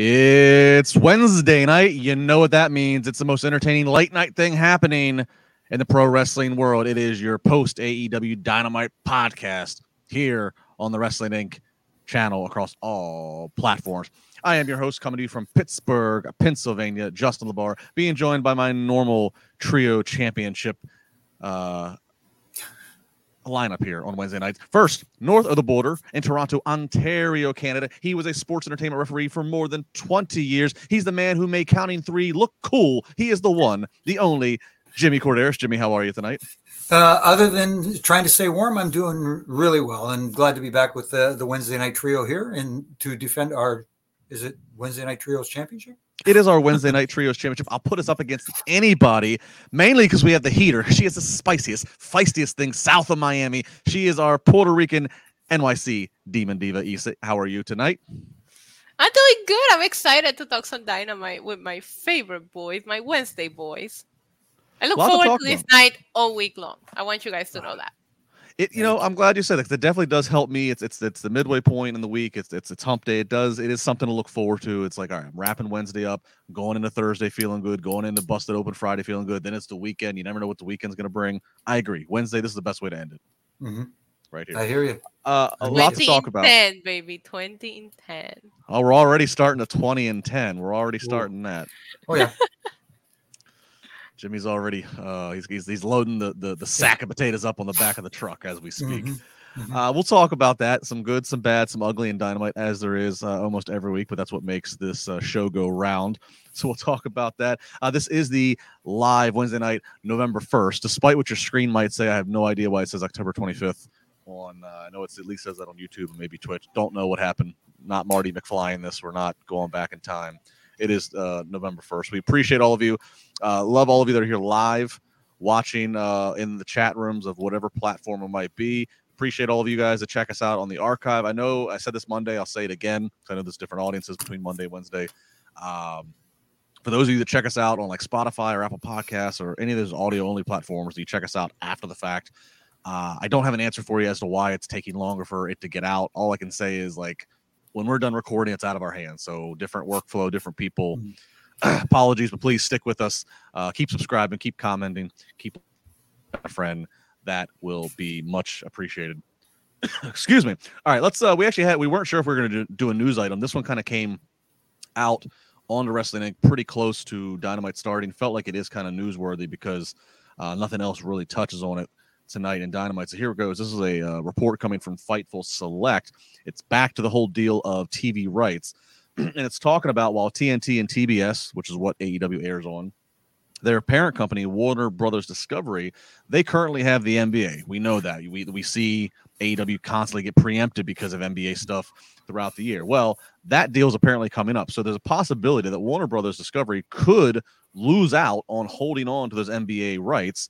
It's Wednesday night. You know what that means. It's the most entertaining late night thing happening in the pro wrestling world. It is your post AEW Dynamite podcast here on the Wrestling Inc. channel across all platforms. I am your host coming to you from Pittsburgh, Pennsylvania, Justin LaBar, being joined by my normal trio championship uh, lineup here on Wednesday nights. First, north of the border in Toronto, Ontario, Canada. He was a sports entertainment referee for more than 20 years. He's the man who made counting three look cool. He is the one, the only Jimmy Korderas. Jimmy, how are you tonight? Uh, other than trying to stay warm, I'm doing really well and glad to be back with the, the Wednesday night trio here and to defend our, is it Wednesday night trios championship? It is our Wednesday night trios championship. I'll put us up against anybody, mainly because we have the heater. She is the spiciest, feistiest thing south of Miami. She is our Puerto Rican NYC Demon Diva. Isa, how are you tonight? I'm doing good. I'm excited to talk some dynamite with my favorite boys, my Wednesday boys. I look forward to, to this about. night all week long. I want you guys to know that. It, you know, I'm glad you said that. It definitely does help me. It's it's it's the midway point in the week. It's it's it's hump day. It does. It is something to look forward to. It's like all right, I'm wrapping Wednesday up, going into Thursday feeling good, going into busted open Friday feeling good. Then it's the weekend. You never know what the weekend's going to bring. I agree. Wednesday, this is the best way to end it. Mm-hmm. Right here. I hear you. Uh, a lot to talk about. 10, baby. 20 and 10. Oh, we're already starting to 20 and 10. We're already starting Ooh. that. Oh, yeah. Jimmy's already uh, he's, he's, he's loading the, the the sack of potatoes up on the back of the truck as we speak. Mm-hmm. Mm-hmm. Uh, we'll talk about that. Some good, some bad, some ugly, and dynamite as there is uh, almost every week. But that's what makes this uh, show go round. So we'll talk about that. Uh, this is the live Wednesday night, November first. Despite what your screen might say, I have no idea why it says October twenty fifth. On uh, I know it's at least says that on YouTube and maybe Twitch. Don't know what happened. Not Marty McFly in this. We're not going back in time. It is uh, November 1st. We appreciate all of you. Uh, love all of you that are here live watching uh, in the chat rooms of whatever platform it might be. Appreciate all of you guys that check us out on the archive. I know I said this Monday. I'll say it again. I know there's different audiences between Monday and Wednesday. Um, for those of you that check us out on like Spotify or Apple Podcasts or any of those audio only platforms, you check us out after the fact. Uh, I don't have an answer for you as to why it's taking longer for it to get out. All I can say is like when we're done recording, it's out of our hands. So different workflow, different people. Mm-hmm. Apologies, but please stick with us. Uh, keep subscribing, keep commenting, keep a friend. That will be much appreciated. Excuse me. All right, let's. Uh, we actually had. We weren't sure if we were going to do, do a news item. This one kind of came out on the Wrestling Inc. pretty close to Dynamite starting. Felt like it is kind of newsworthy because uh, nothing else really touches on it tonight in Dynamite. So here it goes. This is a uh, report coming from Fightful Select. It's back to the whole deal of TV rights. and it's talking about while TNT and TBS, which is what AEW airs on, their parent company, Warner Brothers Discovery, they currently have the NBA. We know that. We, we see AEW constantly get preempted because of NBA stuff throughout the year. Well, that deal is apparently coming up. So there's a possibility that Warner Brothers Discovery could lose out on holding on to those NBA rights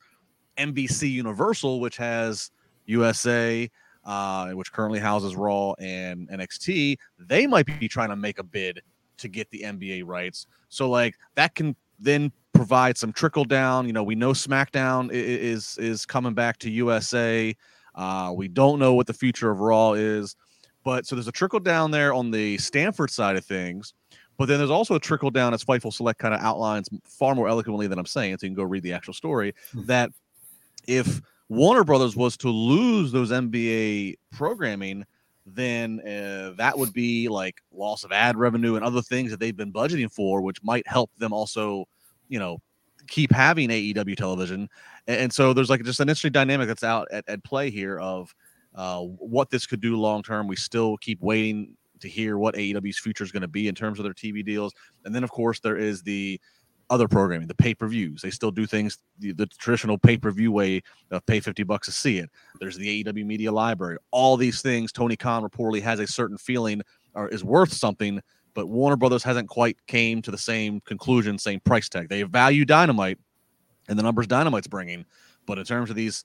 NBC Universal, which has USA, uh, which currently houses Raw and NXT, they might be trying to make a bid to get the NBA rights. So like that can then provide some trickle down. You know, we know SmackDown is is coming back to USA. Uh, we don't know what the future of Raw is, but so there's a trickle down there on the Stamford side of things. But then there's also a trickle down as Fightful Select kind of outlines far more eloquently than I'm saying. So you can go read the actual story mm-hmm. that if Warner Brothers was to lose those NBA programming, then uh, that would be like loss of ad revenue and other things that they've been budgeting for, which might help them also, you know, keep having AEW television. And, and so there's like just an interesting dynamic that's out at, at play here of uh, what this could do long term. We still keep waiting to hear what AEW's future is going to be in terms of their TV deals. And then, of course, there is the other programming, the pay per views. They still do things the, the traditional pay per view way of pay 50 bucks to see it. There's the AEW Media Library. All these things, Tony Khan reportedly has a certain feeling or is worth something, but Warner Brothers hasn't quite came to the same conclusion, same price tag. They value Dynamite and the numbers Dynamite's bringing, but in terms of these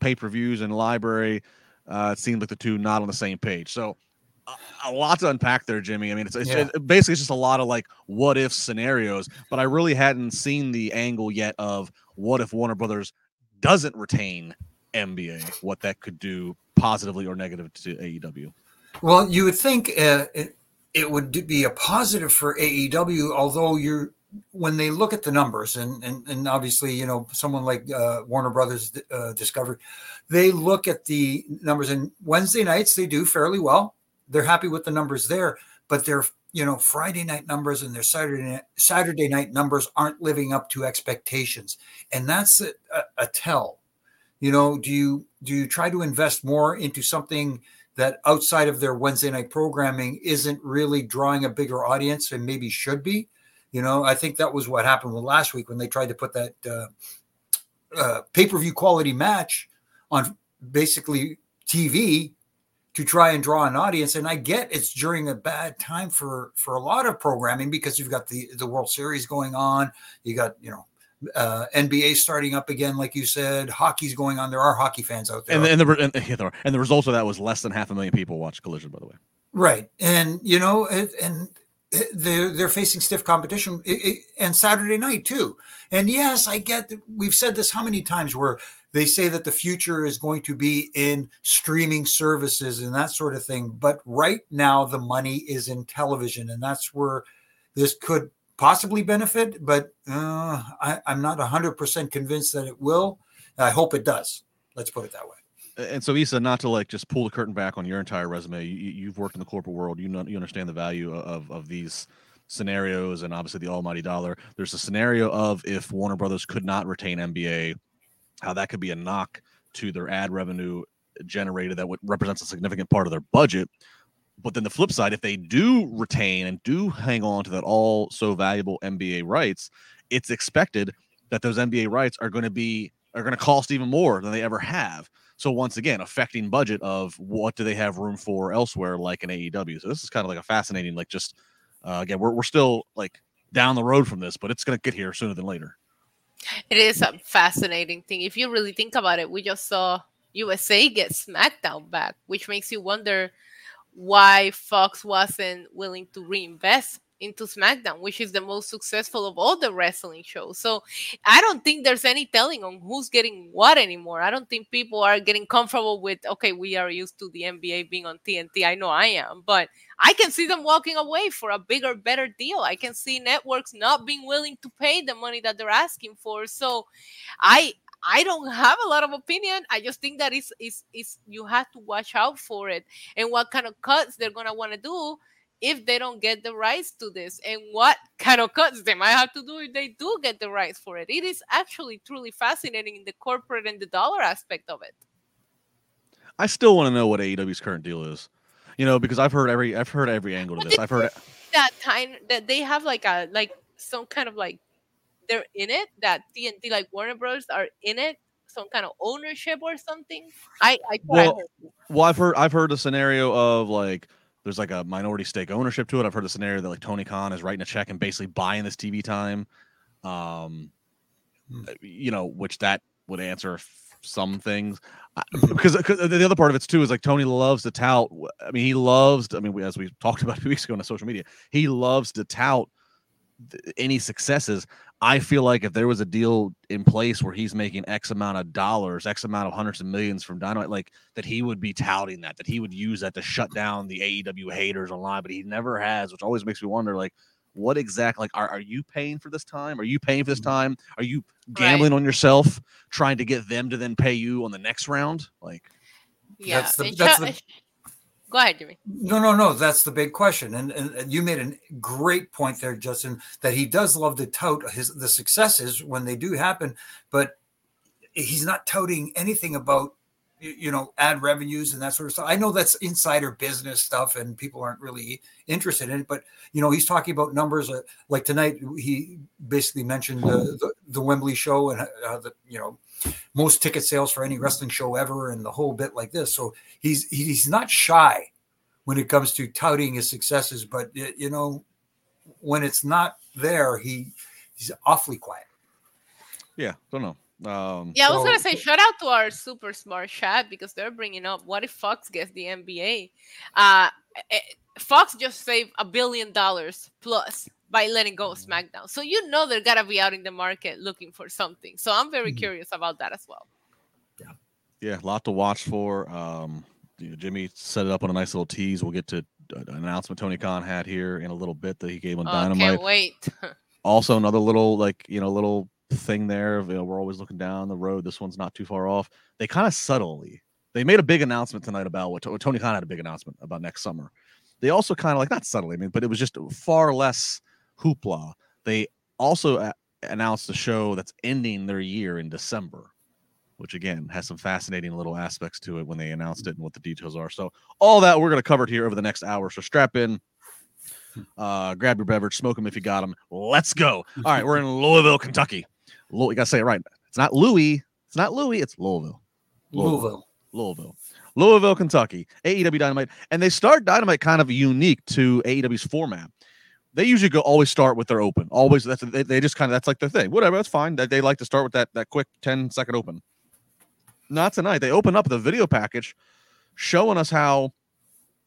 pay per views and library, uh, it seems like the two not on the same page. So a lot to unpack there, Jimmy. I mean, it's, it's yeah. it, basically it's just a lot of like what if scenarios, but I really hadn't seen the angle yet of what if Warner Brothers doesn't retain NBA, what that could do positively or negative to AEW. Well, you would think uh, it would be a positive for AEW, although you're when they look at the numbers and and, and obviously you know someone like uh, Warner Brothers uh, Discovery, they look at the numbers and Wednesday nights they do fairly well. They're happy with the numbers there, but their you know Friday night numbers and their Saturday night, Saturday night numbers aren't living up to expectations, and that's a, a, a tell. You know, do you do you try to invest more into something? that outside of their Wednesday night programming isn't really drawing a bigger audience and maybe should be. You know, I think that was what happened with last week when they tried to put that uh, uh, pay per view quality match on basically TV to try and draw an audience. And I get it's during a bad time for for a lot of programming because you've got the the World Series going on, you got you know uh, NBA starting up again, like you said. Hockey's going on. There are hockey fans out there, and, and the and, and, and the result of that was less than half a million people watched Collision. By the way, right? And you know, and, and they're they're facing stiff competition, and Saturday night too. And yes, I get. That we've said this how many times where they say that the future is going to be in streaming services and that sort of thing. But right now, the money is in television, and that's where this could possibly benefit, but uh, I, am not 100% convinced that it will. I hope it does. Let's put it that way. And so, Isa, not to like just pull the curtain back on your entire resume, you, have worked in the corporate world. You know, you understand the value of of these scenarios, and obviously the almighty dollar. There's a scenario of if Warner Brothers could not retain NBA, how that could be a knock to their ad revenue generated that would represents a significant part of their budget. But then the flip side, if they do retain and do hang on to that all so valuable NBA rights, it's expected that those NBA rights are going to be are going to cost even more than they ever have. So once again, affecting budget of what do they have room for elsewhere, like an AEW. So this is kind of like a fascinating, like just uh, again, we're we're still like down the road from this, but it's going to get here sooner than later. It is a fascinating thing. If you really think about it, we just saw USA get SmackDown back, which makes you wonder why Fox wasn't willing to reinvest into SmackDown, which is the most successful of all the wrestling shows. So I don't think there's any telling on who's getting what anymore. I don't think people are getting comfortable with, okay, we are used to the NBA being on TNT. I know I am, but I can see them walking away for a bigger, better deal. I can see networks not being willing to pay the money that they're asking for. So I I don't have a lot of opinion. I just think that it's, it's, it's you have to watch out for it and what kind of cuts they're gonna want to do if they don't get the rights to this and what kind of cuts they might have to do if they do get the rights for it. It is actually truly fascinating in the corporate and the dollar aspect of it. I still want to know what AEW's current deal is. You know, because I've heard every I've heard every angle to this. I've heard that time that they have like a like some kind of like they're in it that TNT like Warner Brothers are in it some kind of ownership or something. I, I well, well, I've heard I've heard a scenario of like there's like a minority stake ownership to it. I've heard a scenario that like Tony Khan is writing a check and basically buying this TV time. Um, hmm. uh, you know, which that would answer some things because, because the other part of it's too is like Tony loves to tout. I mean, he loves. To, I mean, as we talked about a few weeks ago on social media, he loves to tout any successes. I feel like if there was a deal in place where he's making X amount of dollars, X amount of hundreds of millions from Dynamite, like that he would be touting that, that he would use that to shut down the AEW haters online, but he never has, which always makes me wonder, like, what exactly like are, are you paying for this time? Are you paying for this mm-hmm. time? Are you gambling right. on yourself, trying to get them to then pay you on the next round? Like, yeah, that's the, that's the, Go ahead, Jimmy. No, no, no. That's the big question, and, and you made a great point there, Justin. That he does love to tout his the successes when they do happen, but he's not touting anything about you know ad revenues and that sort of stuff. I know that's insider business stuff, and people aren't really interested in it. But you know, he's talking about numbers uh, like tonight. He basically mentioned the the, Wembley show and uh, the you know most ticket sales for any wrestling show ever and the whole bit like this. So he's he's not shy when it comes to touting his successes, but you know when it's not there, he he's awfully quiet. Yeah, don't know. Um, yeah, I was so, gonna say shout out to our super smart chat because they're bringing up what if Fox gets the NBA. Uh, eh, Fox just saved a billion dollars plus by letting go of SmackDown. So you know they're gonna be out in the market looking for something. So I'm very mm-hmm. curious about that as well. Yeah, yeah, a lot to watch for. Um, Jimmy set it up on a nice little tease. We'll get to an announcement Tony Khan had here in a little bit that he gave on Oh, Dynamite. can't wait. also another little like you know little thing there of, you know, we're always looking down the road this one's not too far off they kind of subtly they made a big announcement tonight about what tony khan had a big announcement about next summer they also kind of like not subtly i mean but it was just far less hoopla they also announced a show that's ending their year in december which again has some fascinating little aspects to it when they announced it and what the details are so all that we're going to cover here over the next hour so strap in uh, grab your beverage, smoke them if you got them. Let's go. All right, we're in Louisville, Kentucky. You got to say it right. It's not Louis. It's not Louis. It's Louisville. Louisville. Louisville. Louisville, Kentucky. AEW Dynamite. And they start Dynamite kind of unique to AEW's format. They usually go always start with their open. Always that's they, they just kind of that's like their thing. Whatever, that's fine. That they like to start with that that quick 10 second open. Not tonight. They open up the video package showing us how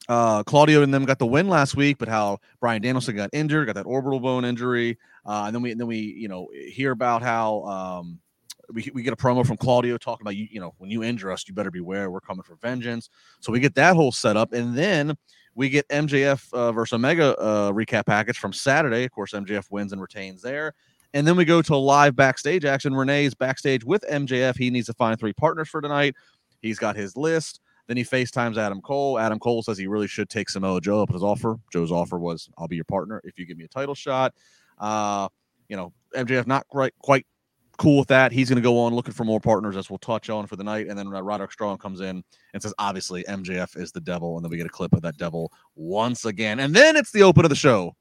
uh, Claudio and them got the win last week, but how Bryan Danielson got injured, got that orbital bone injury, uh, and then we and then we you know hear about how um, we we get a promo from Claudio talking about you you know when you injure us, you better beware, we're coming for vengeance. So we get that whole setup, and then we get MJF uh, versus Omega uh, recap package from Saturday. Of course, MJF wins and retains there. And then we go to live backstage action. Renee's backstage with MJF. He needs to find three partners for tonight. He's got his list. Then he FaceTimes Adam Cole. Adam Cole says he really should take Samoa Joe up his offer. Joe's offer was, "I'll be your partner if you give me a title shot." Uh, you know, MJF not quite quite cool with that. He's going to go on looking for more partners, as we'll touch on for the night. And then Roderick Strong comes in and says, "Obviously, MJF is the devil." And then we get a clip of that devil once again. And then it's the open of the show.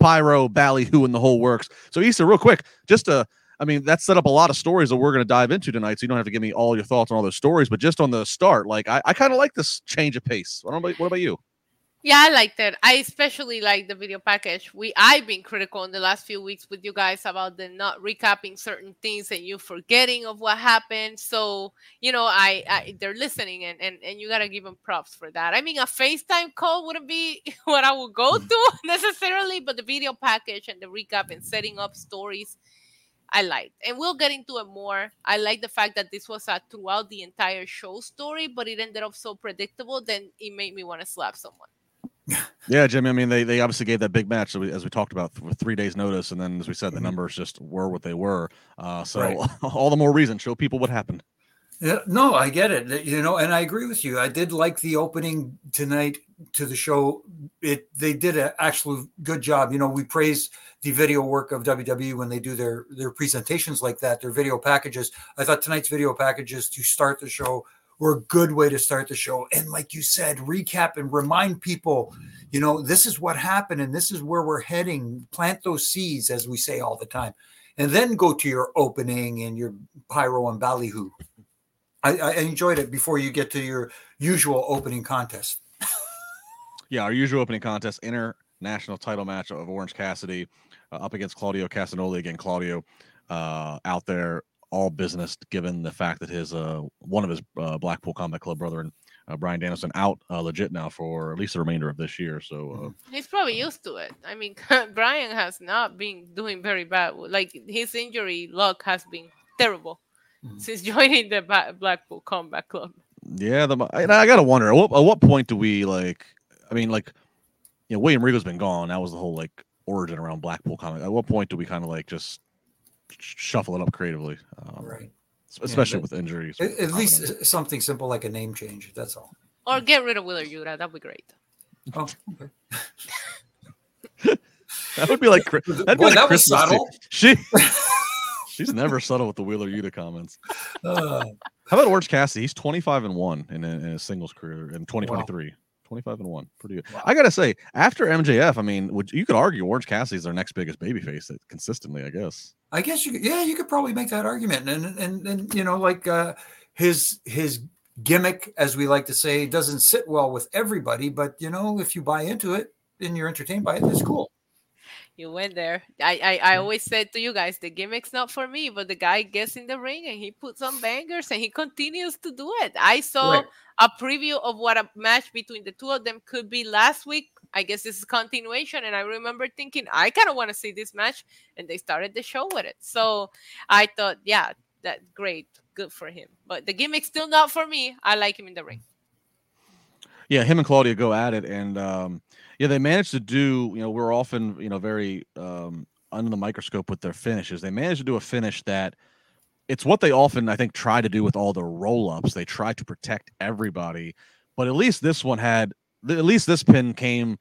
Pyro, Ballyhoo, and the whole works. So, Isa, real quick, just to I mean, that set up a lot of stories that we're going to dive into tonight. So you don't have to give me all your thoughts on all those stories, but just on the start, like I, I kind of like this change of pace. What about, what about you? Yeah, I liked it. I especially like the video package. We I've been critical in the last few weeks with you guys about the not recapping certain things and you forgetting of what happened. So you know, I, I they're listening and, and and you gotta give them props for that. I mean, a FaceTime call wouldn't be what I would go mm. to necessarily, but the video package and the recap and setting up stories. I liked. And we'll get into it more. I like the fact that this was a throughout the entire show story, but it ended up so predictable, then it made me want to slap someone. Yeah, Jimmy. I mean, they they obviously gave that big match as we, as we talked about with three days' notice, and then as we said, the Mhm. numbers just were what they were. Uh, so Right. all the more reason show people what happened. Yeah, no, I get it. You know, and I agree with you. I did like the opening tonight to the show. It they did an actual good job. You know, we praise the video work of WWE when they do their their presentations like that, their video packages. I thought tonight's video packages to start the show were a good way to start the show. And like you said, recap and remind people, you know, this is what happened and this is where we're heading. Plant those seeds, as we say all the time. And then go to your opening and your pyro and ballyhoo. I, I enjoyed it before you get to your usual opening contest. Yeah, our usual opening contest, international title match of Orange Cassidy uh, up against Claudio Castagnoli. Again, Claudio uh, out there all business, given the fact that his uh, one of his uh, Blackpool Combat Club brethren, uh, Bryan Danielson, out uh, legit now for at least the remainder of this year. So uh, He's probably used to it. I mean, Bryan has not been doing very bad. Like his injury luck has been terrible Mhm. since joining the Ba- Blackpool Combat Club. Yeah, the and I gotta wonder at what, at what point do we like? I mean, like, you know, William Regal's been gone. That was the whole like origin around Blackpool comic. At what point do we kind of like just shuffle it up creatively? Um, Right. Especially that- with injuries. At, at least Common. something simple like a name change. That's all. Or get rid of Wheeler Yuta. That'd be great. Oh, okay. that would be like that'd be Boy, like that was Christmas. too. subtle. She she's never subtle with the Wheeler Yuta comments. Uh, How about Orange Cassidy? He's 25 and 1 in, a, in his singles career in 2023. 25 and 1. Pretty good. Wow. I got to say, after MJF, I mean, would you could argue Orange Cassidy's their next biggest babyface uh, consistently, I guess. I guess you could, yeah, you could probably make that argument. And and and you know, like uh his his gimmick, as we like to say, doesn't sit well with everybody, but you know, if you buy into it and you're entertained by it, it's cool. You went there. I, I, I always said to you guys, the gimmick's not for me, but the guy gets in the ring and he puts on bangers and he continues to do it. I saw Right. a preview of what a match between the two of them could be last week. I guess this is continuation. And I remember thinking, I kind of want to see this match. And they started the show with it. So I thought, yeah, that great. Good for him. But the gimmick's still not for me. I like him in the ring. Yeah, him and Claudia go at it, and um, Yeah, they managed to do. You know, we're often you know very um, under the microscope with their finishes. They managed to do a finish that it's what they often I think try to do with all the roll ups. They try to protect everybody, but at least this one had at least this pin came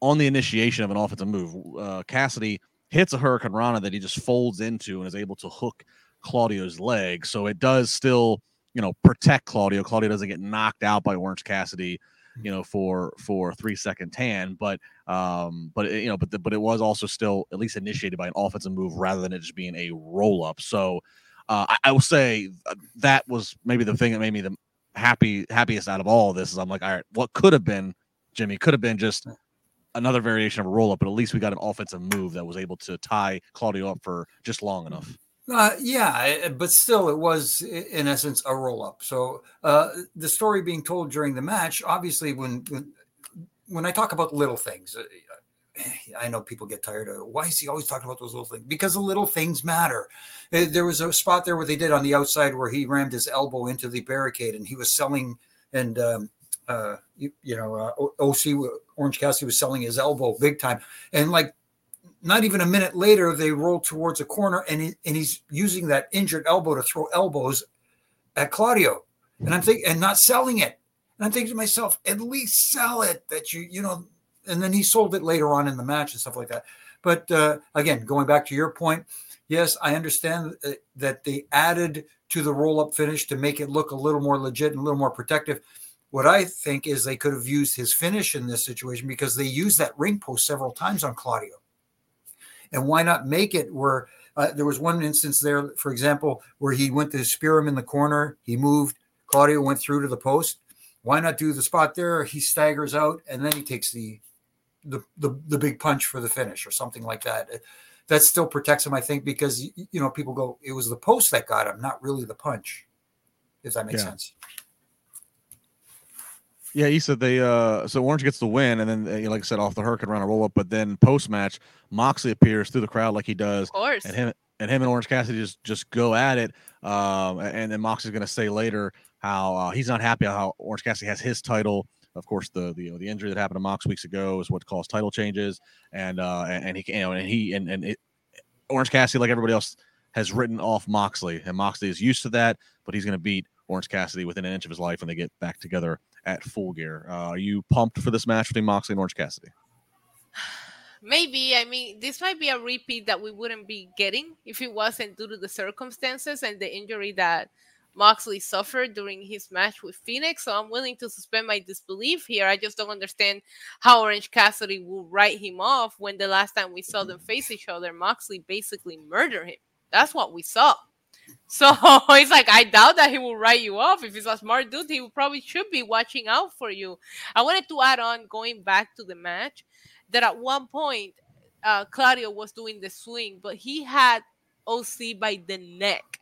on the initiation of an offensive move. Uh, Cassidy hits a hurricanrana that he just folds into and is able to hook Claudio's leg. So it does still, you know, protect Claudio. Claudio doesn't get knocked out by Orange Cassidy, you know, for for three second tan. But um, but it, you know, but the, but it was also still at least initiated by an offensive move rather than it just being a roll up. So uh, I, I will say uh, that was maybe the thing that made me the happy happiest out of all of this. Is I'm like, all right, what could have been Jimmy could have been just another variation of a roll up, but at least we got an offensive move that was able to tie Claudio up for just long enough. Uh, yeah, but still, it was in essence a roll up. So uh, the story being told during the match, obviously, when, when I talk about little things, uh, I know people get tired of why is he always talking about those little things? Because the little things matter. Uh, there was a spot there where they did on the outside where he rammed his elbow into the barricade and he was selling and um, uh, you, you, know uh, OC Orange Cassidy was selling his elbow big time and like not even a minute later they roll towards a corner and he, and he's using that injured elbow to throw elbows at Claudio and I'm thinking and not selling it and I'm thinking to myself at least sell it that you you know and then he sold it later on in the match and stuff like that. But uh, again, going back to your point, yes, I understand uh, that they added to the roll up finish to make it look a little more legit and a little more protective. What I think is they could have used his finish in this situation because they used that ring post several times on Claudio. And why not make it where uh, there was one instance there, for example, where he went to spear him in the corner, he moved, Claudio went through to the post. Why not do the spot there? He staggers out and then he takes the the, the, the big punch for the finish or something like that. That still protects him, I think, because you know people go, it was the post that got him, not really the punch. If that makes yeah. sense. Yeah, he said they uh so Orange gets the win, and then uh, like I said, off the hurricanrana roll up. But then post match, Moxley appears through the crowd like he does, of course, and him and him and Orange Cassidy just just go at it. Um, and then Moxley's going to say later how uh, he's not happy how Orange Cassidy has his title of course, the the, you know, the injury that happened to Mox weeks ago is what caused title changes, and uh, and, and he you know and he and and it, Orange Cassidy, like everybody else, has written off Moxley, and Moxley is used to that, but he's going to beat Orange Cassidy within an inch of his life when they get back together at Full Gear. Uh, are you pumped for this match between Moxley and Orange Cassidy? Maybe. I mean, this might be a repeat that we wouldn't be getting if it wasn't due to the circumstances and the injury that Moxley suffered during his match with Fenix. So I'm willing to suspend my disbelief here. I just don't understand how Orange Cassidy will write him off when the last time we saw them face each other, Moxley basically murdered him. That's what we saw. So it's like I doubt that he will write you off. If he's a smart dude, he probably should be watching out for you. I wanted to add on going back to the match that at one point uh, Claudio was doing the swing, but he had OC by the neck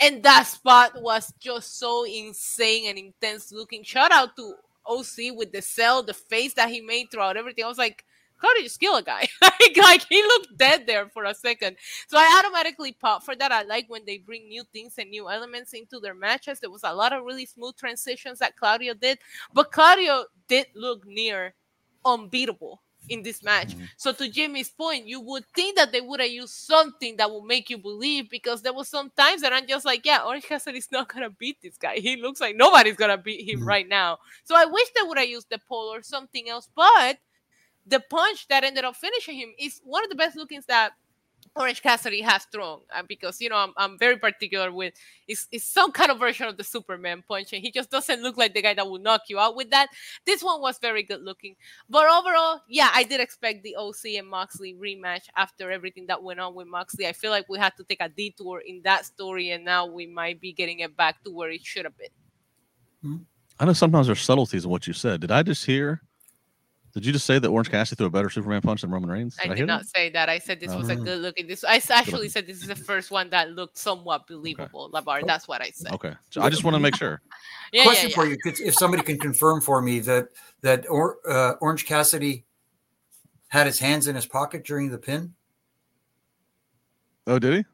and that spot was just so insane and intense looking. Shout out to OC with the cell, the face that he made throughout everything. I was like, how did you kill a guy? like, like he looked dead there for a second. So I automatically pop for that. I like when they bring new things and new elements into their matches. There was a lot of really smooth transitions that Claudio did, but Claudio did look near unbeatable in this match. Mm-hmm. So to Jimmy's point, you would think that they would have used something that would make you believe because there was some times that I'm just like, yeah, Orange Cassidy is not gonna beat this guy. He looks like nobody's gonna beat him mm-hmm. right now. So I wish they would have used the pole or something else, but the punch that ended up finishing him is one of the best lookings that Orange Cassidy has thrown uh, because you know I'm, I'm very particular with it's, it's some kind of version of the Superman punch and he just doesn't look like the guy that will knock you out with that. This one was very good looking, but overall, yeah, I did expect the OC and Moxley rematch after everything that went on with Moxley. I feel like we had to take a detour in that story, and now we might be getting it back to where it should have been. Hmm. I know sometimes there's subtleties in what you said. Did I just hear did you just say that Orange Cassidy threw a better Superman punch than Roman Reigns? Did I, I did not that? say that. I said this was a uh-huh. good looking. This I actually said this is the first one that looked somewhat believable. Okay. Labar, that's what I said. Okay, so I just want to make sure. yeah, Question yeah, yeah. for you: If somebody can confirm for me that that or, uh, Orange Cassidy had his hands in his pocket during the pin. Oh, did he?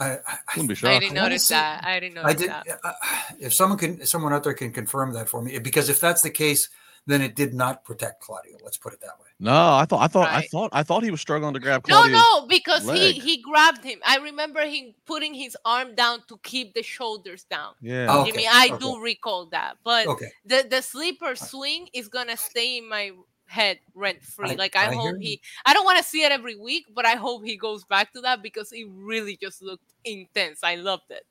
I, I, I, I didn't notice that. I didn't notice I did, that. Uh, if someone can, someone out there can confirm that for me, because if that's the case, then it did not protect Claudio. Let's put it that way. No, I thought I thought I thought I thought he was struggling to grab No, no, because leg. he he grabbed him. I remember him putting his arm down to keep the shoulders down. Yeah. Oh, Okay, Jimmy, I okay. do recall that, but Okay. the the sleeper swing is gonna stay in my head rent free. I- like I, I hope he. I don't want to see it every week, but I hope he goes back to that because it really just looked intense. I loved it.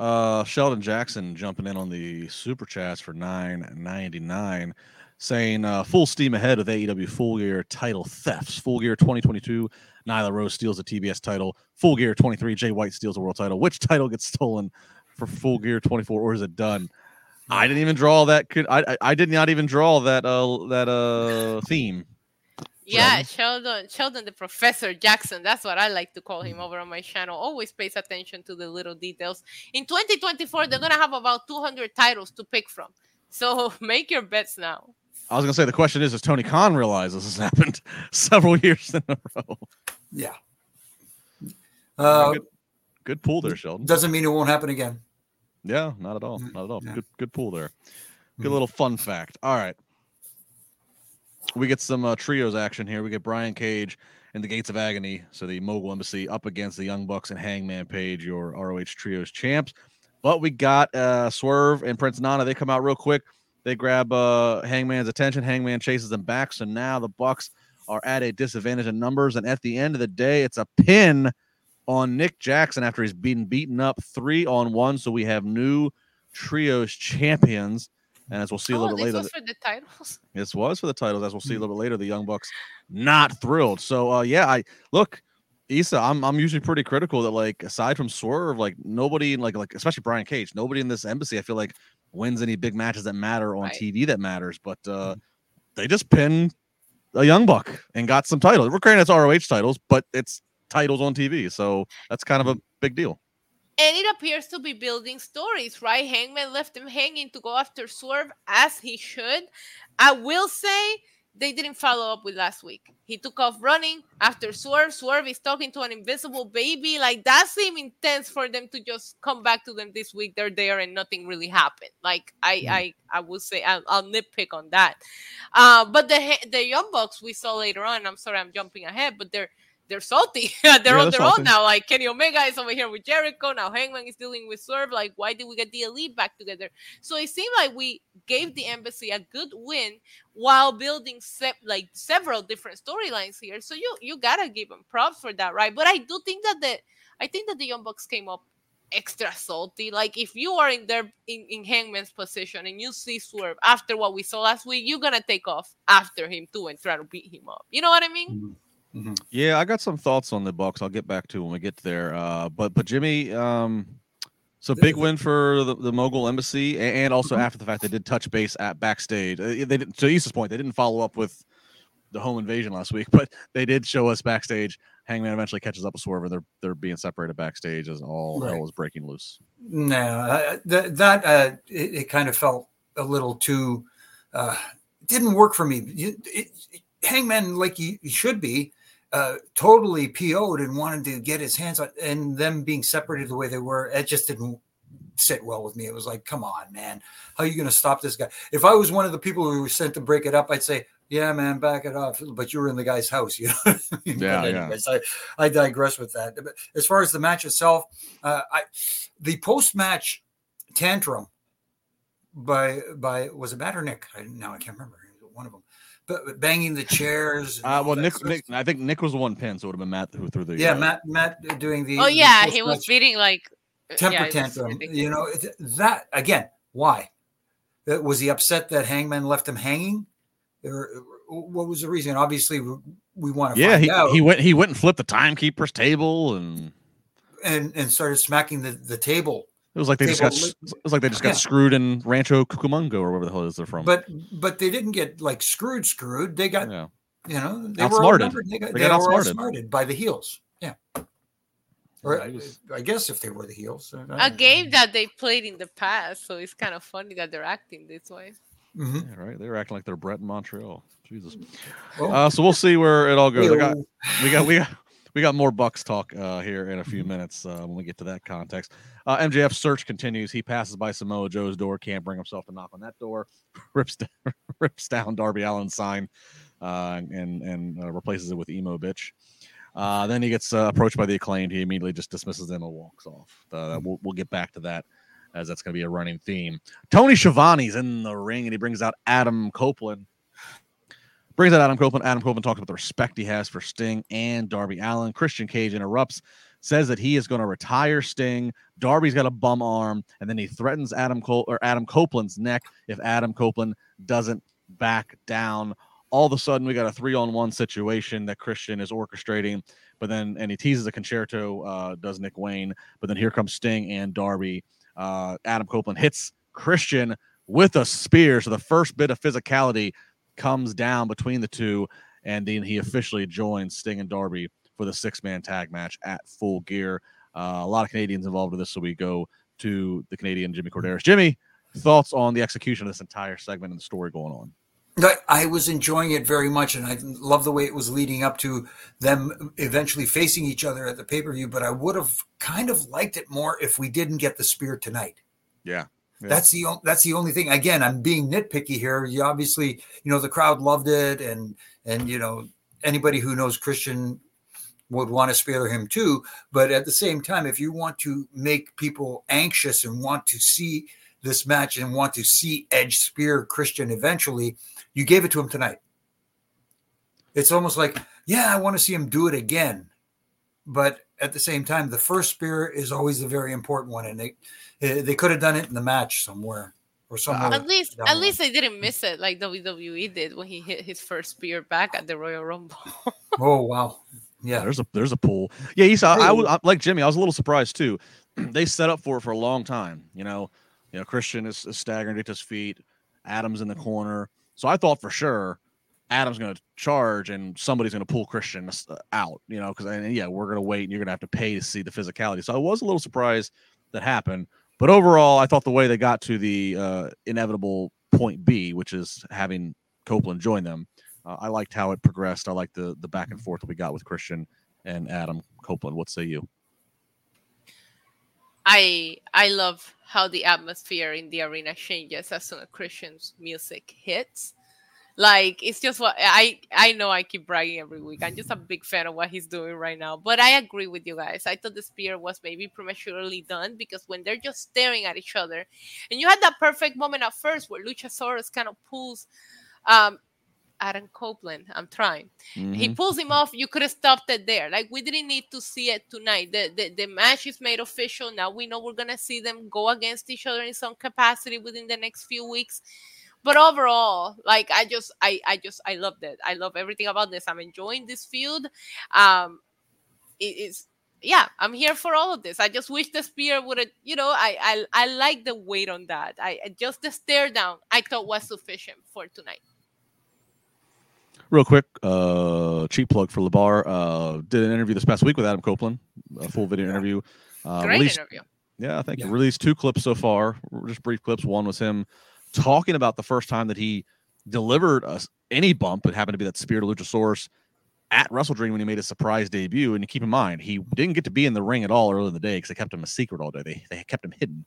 Uh, Sheldon Jackson jumping in on the super chats for nine ninety nine, saying uh, full steam ahead with AEW Full Gear title thefts. Full Gear 2022, Nyla Rose steals the TBS title. Full Gear 23, Jay White steals the world title. Which title gets stolen for Full Gear 24, or is it done? I didn't even draw that. Could I? I, I did not even draw that. Uh, that uh theme. Yeah, Sheldon, Sheldon, the Professor Jackson. That's what I like to call him over on my channel. Always pays attention to the little details. In 2024, they're gonna have about 200 titles to pick from. So make your bets now. I was gonna say the question is: Does Tony Khan realize this has happened several years in a row? Yeah. Uh, good, good pull there, Sheldon. doesn't mean it won't happen again. Yeah, not at all. Mm, Not at all. yeah. Good good pull there. Good Mhm. little fun fact. All right. We get some uh, trios action here. We get Brian Cage and the Gates of Agony, so the Mogul Embassy up against the Young Bucks and Hangman Page, your ROH trios champs. But we got uh, Swerve and Prince Nana. They come out real quick. They grab uh, Hangman's attention. Hangman chases them back. So now the Bucks are at a disadvantage in numbers. And at the end of the day, it's a pin on Nick Jackson after he's been beaten up three on one. So we have new trios champions. And as we'll see a oh, little bit this later, was for the titles. this was for the titles. As we'll see a Mm. little bit later, the Young Bucks not thrilled. So uh yeah, I look, Isa, I'm I'm usually pretty critical that like aside from Swerve, like nobody like like especially Brian Cage, nobody in this embassy I feel like wins any big matches that matter on Right. TV that matters. But uh they just pinned a Young Buck and got some titles. We're granted it's ROH titles, but it's titles on TV. So that's kind of a big deal. And it appears to be building stories, right? Hangman left him hanging to go after Swerve as he should. I will say they didn't follow up with last week. He took off running after Swerve. Swerve is talking to an invisible baby. Like that seemed intense for them to just come back to them this week. They're there and nothing really happened. Like I. I, I would say I'll, I'll nitpick on that. Uh, but the the Young Bucks we saw later on. I'm sorry, I'm jumping ahead, but they're they're salty. they're Yeah, on their own now. Like Kenny Omega is over here with Jericho. Now Hangman is dealing with Swerve. Like, why did we get the elite back together? So it seemed like we gave the embassy a good win while building se- like several different storylines here. So you you gotta give them props for that, right? But I do think that the I think that the Young Bucks came up extra salty. Like if you are in their in, in Hangman's position and you see Swerve after what we saw last week, you're gonna take off after him too and try to beat him up. You know what I mean? Mm-hmm. Mhm. Yeah, I got some thoughts on the Bucks. I'll get back to when we get there. Uh, but but Jimmy, um, so big win for the, the Mogul Embassy, and also Mhm. after the fact they did touch base at backstage. Uh, They didn't. To Isa's point, they didn't follow up with the home invasion last week, but they did show us backstage. Hangman eventually catches up with Swerve, and they're they're being separated backstage as all Right. hell is breaking loose. No, uh, that that uh, it, it kind of felt a little too. Uh, didn't work for me. It, it, Hangman, like he, he should be, uh, totally PO'd and wanted to get his hands on, and them being separated the way they were, it just didn't sit well with me. It was like, come on, man, how are you going to stop this guy? If I was one of the people who were sent to break it up, I'd say, yeah, man, back it off. But you were in the guy's house, you know. I mean? Yeah, But yeah. I, I digress with that. But as far as the match itself, uh, I the post match tantrum by by was it Matt or Nick? I, now I can't remember one of them. But but banging the chairs. Uh, well, Nick. Nick, I think Nick was the one pinned, so it would have been Matt who threw the. Yeah, uh, Matt Matt doing the Oh the yeah, he was beating like uh, temper yeah, tantrum. You know that again. Why Uh, was he upset that Hangman left him hanging? Or what was the reason? Obviously, we, we want to Yeah, find he, out. he went he went and flipped the timekeeper's table, and and and started smacking the, the table. It was like they just got Table s- it was like they just got Yeah. screwed in Rancho Cucamonga or wherever the hell it is they're from. But but they didn't get like screwed screwed. They got yeah. you know they were Outsmarted. outnumbered. They got, They they got were outsmarted. outsmarted by the heels. Yeah. Or Yeah, it was- I guess if they were the heels. a game that they played in the past, so it's kind of funny that they're acting this way. Mhm. Yeah, right. They're acting like they're Brett in Montreal. Jesus. Oh, Uh, so we'll see where it all goes. I got, we got we got we got more Bucks talk uh, here in a few minutes uh, when we get to that context. Uh, MJF search continues. He passes by Samoa Joe's door, can't bring himself to knock on that door, rips down, rips down Darby Allin's sign, uh, and and uh, replaces it with emo bitch. Uh, then he gets approached by the acclaimed. He immediately just dismisses them and walks off. we'll, we'll get back to that as that's going to be a running theme. Tony Schiavone's in the ring and he brings out Adam Copeland Brings out Adam Copeland. Adam Copeland talks about the respect he has for Sting and Darby Allin. Christian Cage interrupts, says that he is going to retire Sting. Darby's got a bum arm, and then he threatens Adam or Adam Copeland's neck if Adam Copeland doesn't back down. All of a sudden, we got a three-on-one situation that Christian is orchestrating. But then, and he teases a Con-Chair-To, uh, does Nick Wayne. But then here comes Sting and Darby. Uh, Adam Copeland hits Christian with a spear. So the first bit of physicality comes down between the two, and then he officially joins Sting and Darby for the six man tag match at Full Gear. Uh, a lot of Canadians involved in this, so we go to the Canadian Jimmy Korderas. Jimmy, thoughts on the execution of this entire segment and the story going on? I was enjoying it very much, and I love the way it was leading up to them eventually facing each other at the pay per view. But I would have kind of liked it more if we didn't get the spear tonight. Yeah, That's the that's the only thing. Again, I'm being nitpicky here. You obviously, you know, the crowd loved it, and and you know, anybody who knows Christian would want to spare him too. But at the same time, if you want to make people anxious and want to see this match and want to see Edge spear Christian eventually, you gave it to him tonight. It's almost like, yeah, I want to see him do it again. But at the same time, the first spear is always a very important one, and they Eh, they could have done it in the match somewhere or somewhere. At least, at least they didn't miss it like WWE did when he hit his first spear back at the Royal Rumble. oh wow! Yeah, there's a there's a pull. Yeah, you saw. I was like Jimmy. I was a little surprised too. they set up for it for a long time. You know, you know, Christian is, is staggering to his feet. Adam's in the corner, so I thought for sure Adam's going to charge and somebody's going to pull Christian uh, out. You know, because yeah, we're going to wait and you're going to have to pay to see the physicality. So I was a little surprised that happened. But overall, I thought the way they got to the uh, inevitable point B, which is having Copeland join them, uh, I liked how it progressed. I liked the the back and forth that we got with Christian and Adam Copeland. What say you? I I love how the atmosphere in the arena changes as soon as Christian's music hits. Like it's just what I I know I keep bragging every week. I'm just a big fan of what he's doing right now. But I agree with you guys. I thought the spear was maybe prematurely done because when they're just staring at each other, and you had that perfect moment at first where Luchasaurus kind of pulls um Adam Copeland. I'm trying. Mm-hmm. He pulls him off. You could have stopped it there. Like we didn't need to see it tonight. The, the the match is made official. Now we know we're gonna see them go against each other in some capacity within the next few weeks but overall like i just i i just i loved it. I love everything about this. I'm enjoying this field. Um it is yeah i'm here for all of this. I just wish the spear would have you know i i, I like the weight on that. I just the stare down i thought was sufficient for tonight. Real quick uh cheap plug for labar. Uh did an interview this past week with adam copeland a full video interview. Uh great released, interview. Yeah i think yeah. released two clips so far just brief clips. One was him talking about the first time that he delivered us any bump. It happened to be that Spear to Luchasaurus at Wrestle Dream when he made his surprise debut. And keep in mind, he didn't get to be in the ring at all early in the day because they kept him a secret all day. They, they kept him hidden.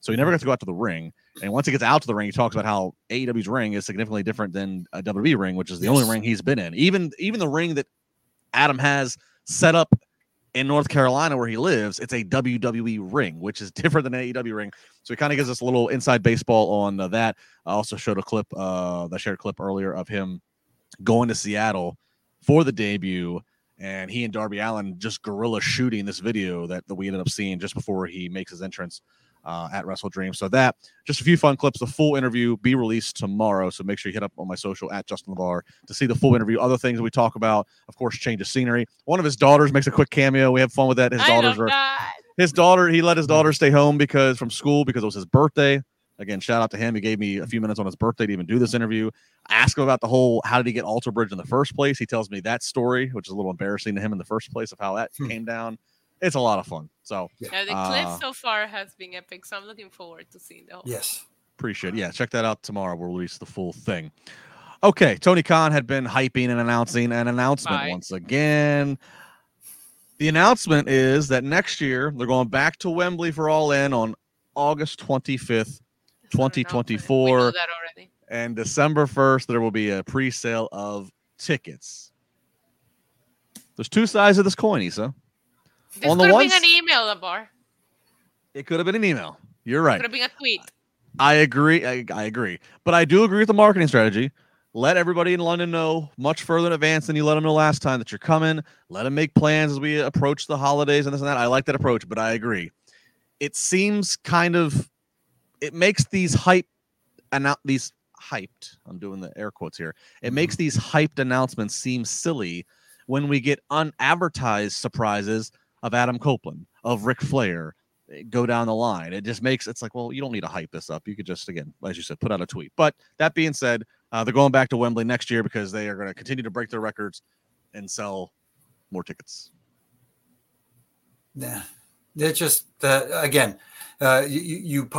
So he never got to go out to the ring. And once he gets out to the ring, he talks about how AEW's ring is significantly different than a WWE ring, which is the yes. only ring he's been in. Even even the ring that Adam has set up in North Carolina where he lives, it's a WWE ring, which is different than an AEW ring. So he kind of gives us a little inside baseball on uh, that. I also showed a clip, uh, I shared a clip earlier of him going to Seattle for the debut, and he and Darby Allin just gorilla shooting this video that, that we ended up seeing just before he makes his entrance uh, at Wrestle Dream. So that just a few fun clips. The full interview be released tomorrow. So make sure you hit up on my social at Justin LaBar to see the full interview. Other things we talk about, of course, change of scenery. One of his daughters makes a quick cameo. We have fun with that. His I daughters are that. his daughter. He let his daughter stay home because from school because it was his birthday. Again, shout out to him. He gave me a few minutes on his birthday to even do this interview. I asked him about the whole how did he get Alter Bridge in the first place. He tells me that story, which is a little embarrassing to him in the first place of how that hmm. came down it's a lot of fun. So yeah, the uh, clip so far has been epic. So I'm looking forward to seeing the whole. Yes, appreciate. It. Yeah, check that out tomorrow. We'll release the full thing. Okay, Tony Khan had been hyping and announcing an announcement Bye. once again. The announcement is that next year they're going back to Wembley for All In on August 25th, 2024. And December 1st, there will be a pre sale of tickets. There's two sides of this coin, Isa. This on the one, an email, bar. It could have been an email. You're right. It could have been a tweet. I agree. I, I agree. But I do agree with the marketing strategy. Let everybody in London know much further in advance than you let them know last time that you're coming. Let them make plans as we approach the holidays and this and that. I like that approach, but I agree. It seems kind of it makes these hype and these hyped. I'm doing the air quotes here. It makes mm-hmm. these hyped announcements seem silly when we get unadvertised surprises of Adam Copeland, of Ric Flair, eh, go down the line. It just makes it's like, well, you don't need to hype this up. You could just again, as you said, put out a tweet. But that being said, uh, they're going back to Wembley next year because they are going to continue to break their records and sell more tickets. Yeah, it's just uh, again, uh, you you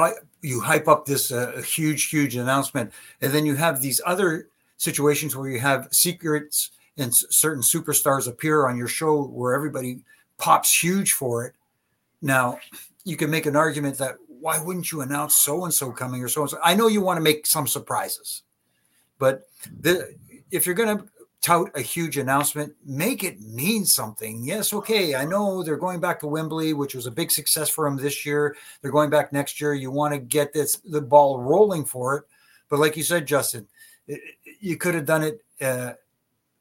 you hype up this uh, huge huge announcement, and then you have these other situations where you have secrets and certain superstars appear on your show where everybody pops huge for it. Now, you can make an argument that why wouldn't you announce so and so coming or so and so? I know you want to make some surprises, but the, if you're going to tout a huge announcement, make it mean something. Yes, okay, I know they're going back to Wembley, which was a big success for them this year. They're going back next year. You want to get this the ball rolling for it, but like you said, Justin, it, you could have done it uh,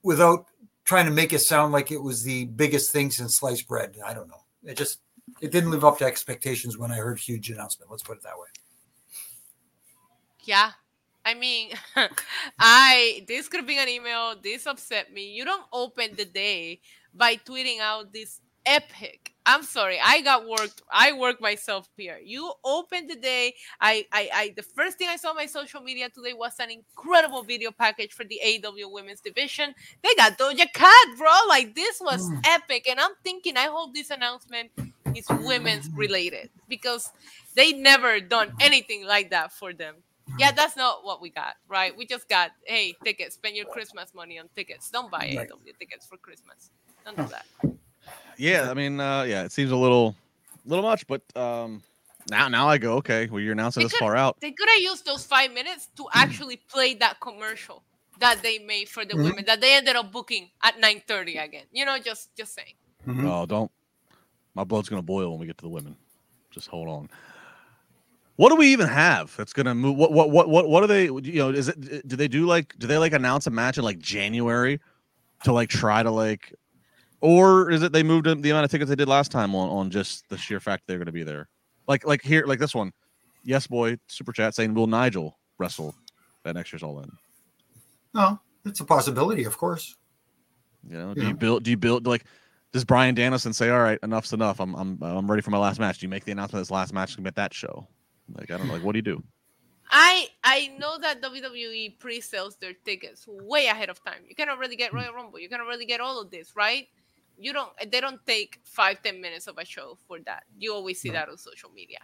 without trying to make it sound like it was the biggest thing since sliced bread. I don't know. It just it didn't live up to expectations when I heard huge announcement. Let's put it that way. Yeah. I mean, I this could been an email. This upset me. You don't open the day by tweeting out this epic. I'm sorry, I got worked. I worked myself here. You opened the day. I, I, I, the first thing I saw on my social media today was an incredible video package for the AEW Women's Division. They got Doja Cat, bro. Like this was mm. epic, and I'm thinking, I hope this announcement is women's related because they never done anything like that for them. Yeah, that's not what we got, right? We just got, hey, tickets. Spend your Christmas money on tickets. Don't buy right. AEW tickets for Christmas. Don't do that yeah, I mean, uh, yeah, it seems a little, little much, but um, now, now I go, okay, well, you're announcing they this could, far out. They could have used those five minutes to actually play that commercial that they made for the mm-hmm. women that they ended up booking at 9:30 again. You know, just just saying. Mm-hmm. Oh, don't. My blood's gonna boil when we get to the women. Just hold on. What do we even have that's gonna move? What what what what what are they? You know, is it? Do they do like? Do they like announce a match in like January to like try to like or is it they moved the amount of tickets they did last time on, on just the sheer fact they're going to be there? Like like here like this one, yes boy super chat saying will Nigel wrestle at next year's All In? No, it's a possibility, of course. You know, do yeah. you build? Do you build like? Does Bryan Danielson say, "All right, enough's enough. I'm I'm I'm ready for my last match"? Do you make the announcement this last match to be at that show? Like I don't know. Like what do you do? I I know that WWE pre-sells their tickets way ahead of time. You can already get Royal Rumble. You can already get all of this, right? You don't they don't take five ten minutes of a show for that you always see no. that on social media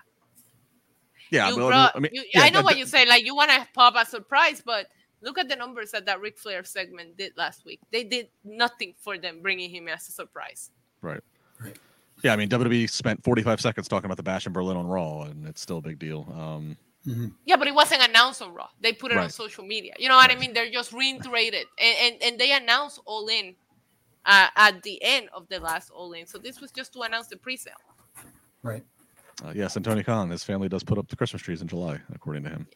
yeah but, brought, I, mean, you, yeah, I know what you say like you want to pop a surprise but look at the numbers that that Ric Flair segment did last week they did nothing for them bringing him as a surprise right right yeah I mean WWE spent 45 seconds talking about the bash in Berlin on Raw and it's still a big deal um Mm-hmm. Yeah, but it wasn't announced on Raw. They put it right. on social media. You know what right. I mean? They're just reiterated, and, and and they announced All In uh, at the end of the last All In. So this was just to announce the pre-sale. Right. Uh, yes, and Tony Khan, his family does put up the Christmas trees in July, according to him.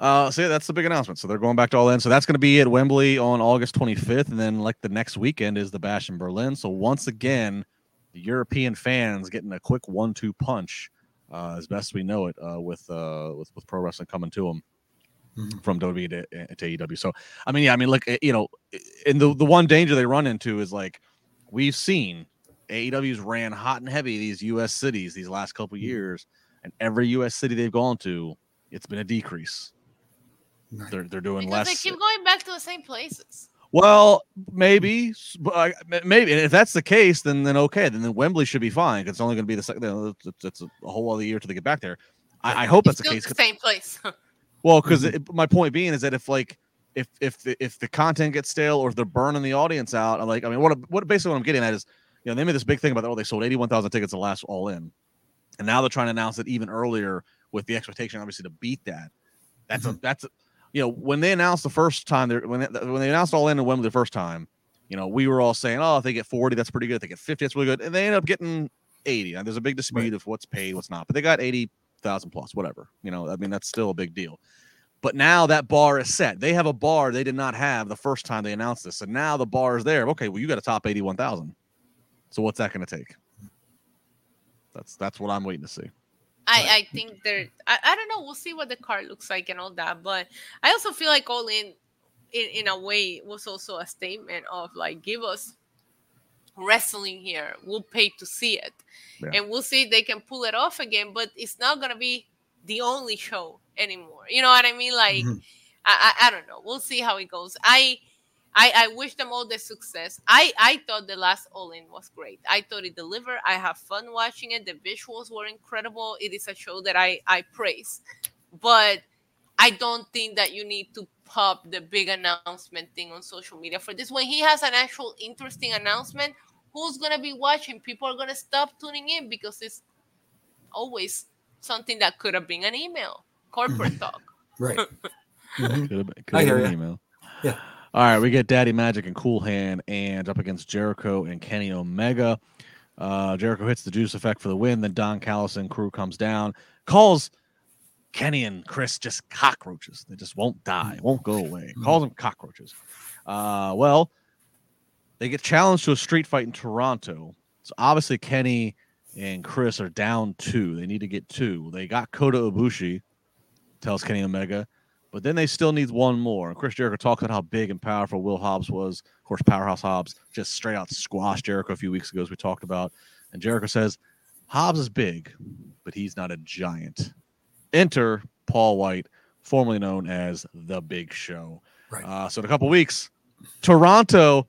Uh, so yeah, that's the big announcement. So they're going back to All In. So that's going to be at Wembley on August 25th, and then like the next weekend is the Bash in Berlin. So once again, the European fans getting a quick one-two punch, uh, as best we know it, uh, with uh, with with pro wrestling coming to them mm-hmm. from WWE to, eh, to AEW. So I mean, yeah, I mean, like eh, you know, and the the one danger they run into is like we've seen AEW's ran hot and heavy these U.S. cities these last couple mm-hmm. years, and every U.S. city they've gone to, it's been a decrease. Right. They're they're doing because less. They keep going back to the same places. Well, maybe, maybe, and if that's the case, then then okay, then, then Wembley should be fine. It's only going to be the second. It's, it's, a whole other year till they get back there. I, I hope it's that's the case. The same place. Well, because mm-hmm. my point being is that if like if if the if the content gets stale or if they're burning the audience out, I'm like I mean what what basically what I'm getting at is you know, they made this big thing about oh, they sold 81,000 tickets the last all in. And now they're trying to announce it even earlier with the expectation, obviously, to beat that. That's mm-hmm. a, that's, a, you know, when they announced the first time, they when they, when they announced all in and Wembley the first time, you know, we were all saying, oh, if they get 40, that's pretty good. If they get 50, that's really good. And they end up getting 80. And there's a big dispute right. of what's paid, what's not. But they got 80,000 plus, whatever. You know, I mean, that's still a big deal. But now that bar is set. They have a bar they did not have the first time they announced this. And now the bar is there. Okay, well, you got a top 81,000. So what's that going to take? That's that's what I'm waiting to see. I, I think there I, I don't know we'll see what the card looks like and all that but I also feel like all in in, in a way was also a statement of like give us wrestling here we'll pay to see it yeah. and we'll see if they can pull it off again but it's not gonna be the only show anymore you know what I mean like mm-hmm. I, I I don't know we'll see how it goes I I, I wish them all the success. I, I thought the last All In was great. I thought it delivered. I have fun watching it. The visuals were incredible. It is a show that I, I praise. But I don't think that you need to pop the big announcement thing on social media for this. When he has an actual interesting announcement, who's going to be watching? People are going to stop tuning in because it's always something that could have been an email, corporate talk. Right. mm-hmm. Could have been, could have been an email. Yeah. All right, we get Daddy Magic and Cool Hand and up against Jericho and Kenny Omega. Uh, Jericho hits the Judas Effect for the win. Then Don Callis and crew comes down, calls Kenny and Chris just cockroaches. They just won't die, won't go away. Call them cockroaches. Uh, well, they get challenged to a street fight in Toronto. So obviously Kenny and Chris are down two. They need to get two. They got Kota Ibushi, tells Kenny Omega. But then they still need one more. And Chris Jericho talks about how big and powerful Will Hobbs was. Of course, Powerhouse Hobbs just straight out squashed Jericho a few weeks ago, as we talked about. And Jericho says, Hobbs is big, but he's not a giant. Enter Paul Wight, formerly known as The Big Show. Right. Uh, so in a couple weeks, Toronto,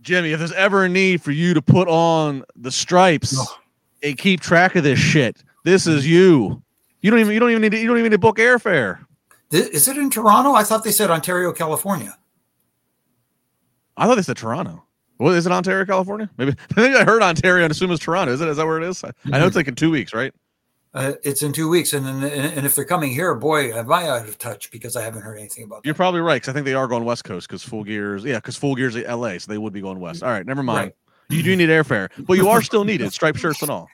Jimmy, if there's ever a need for you to put on the stripes oh. and keep track of this shit, this is you. You don't even you don't even need to, you don't even need to book airfare. Is it in Toronto? I thought they said Ontario, California. I thought they said Toronto. Well, is it Ontario, California? Maybe I think I heard Ontario and assume it's Toronto. Is it? Is that where it is? I, mm-hmm. I know it's like in two weeks, right? Uh, it's in two weeks, and, and and if they're coming here, boy, am I out of touch because I haven't heard anything about. You're probably right because I think they are going West Coast because Full Gears, yeah, because Full Gears at L.A., so they would be going west. All right, never mind. Right. You do need airfare, but you are still needed, striped shirts and all.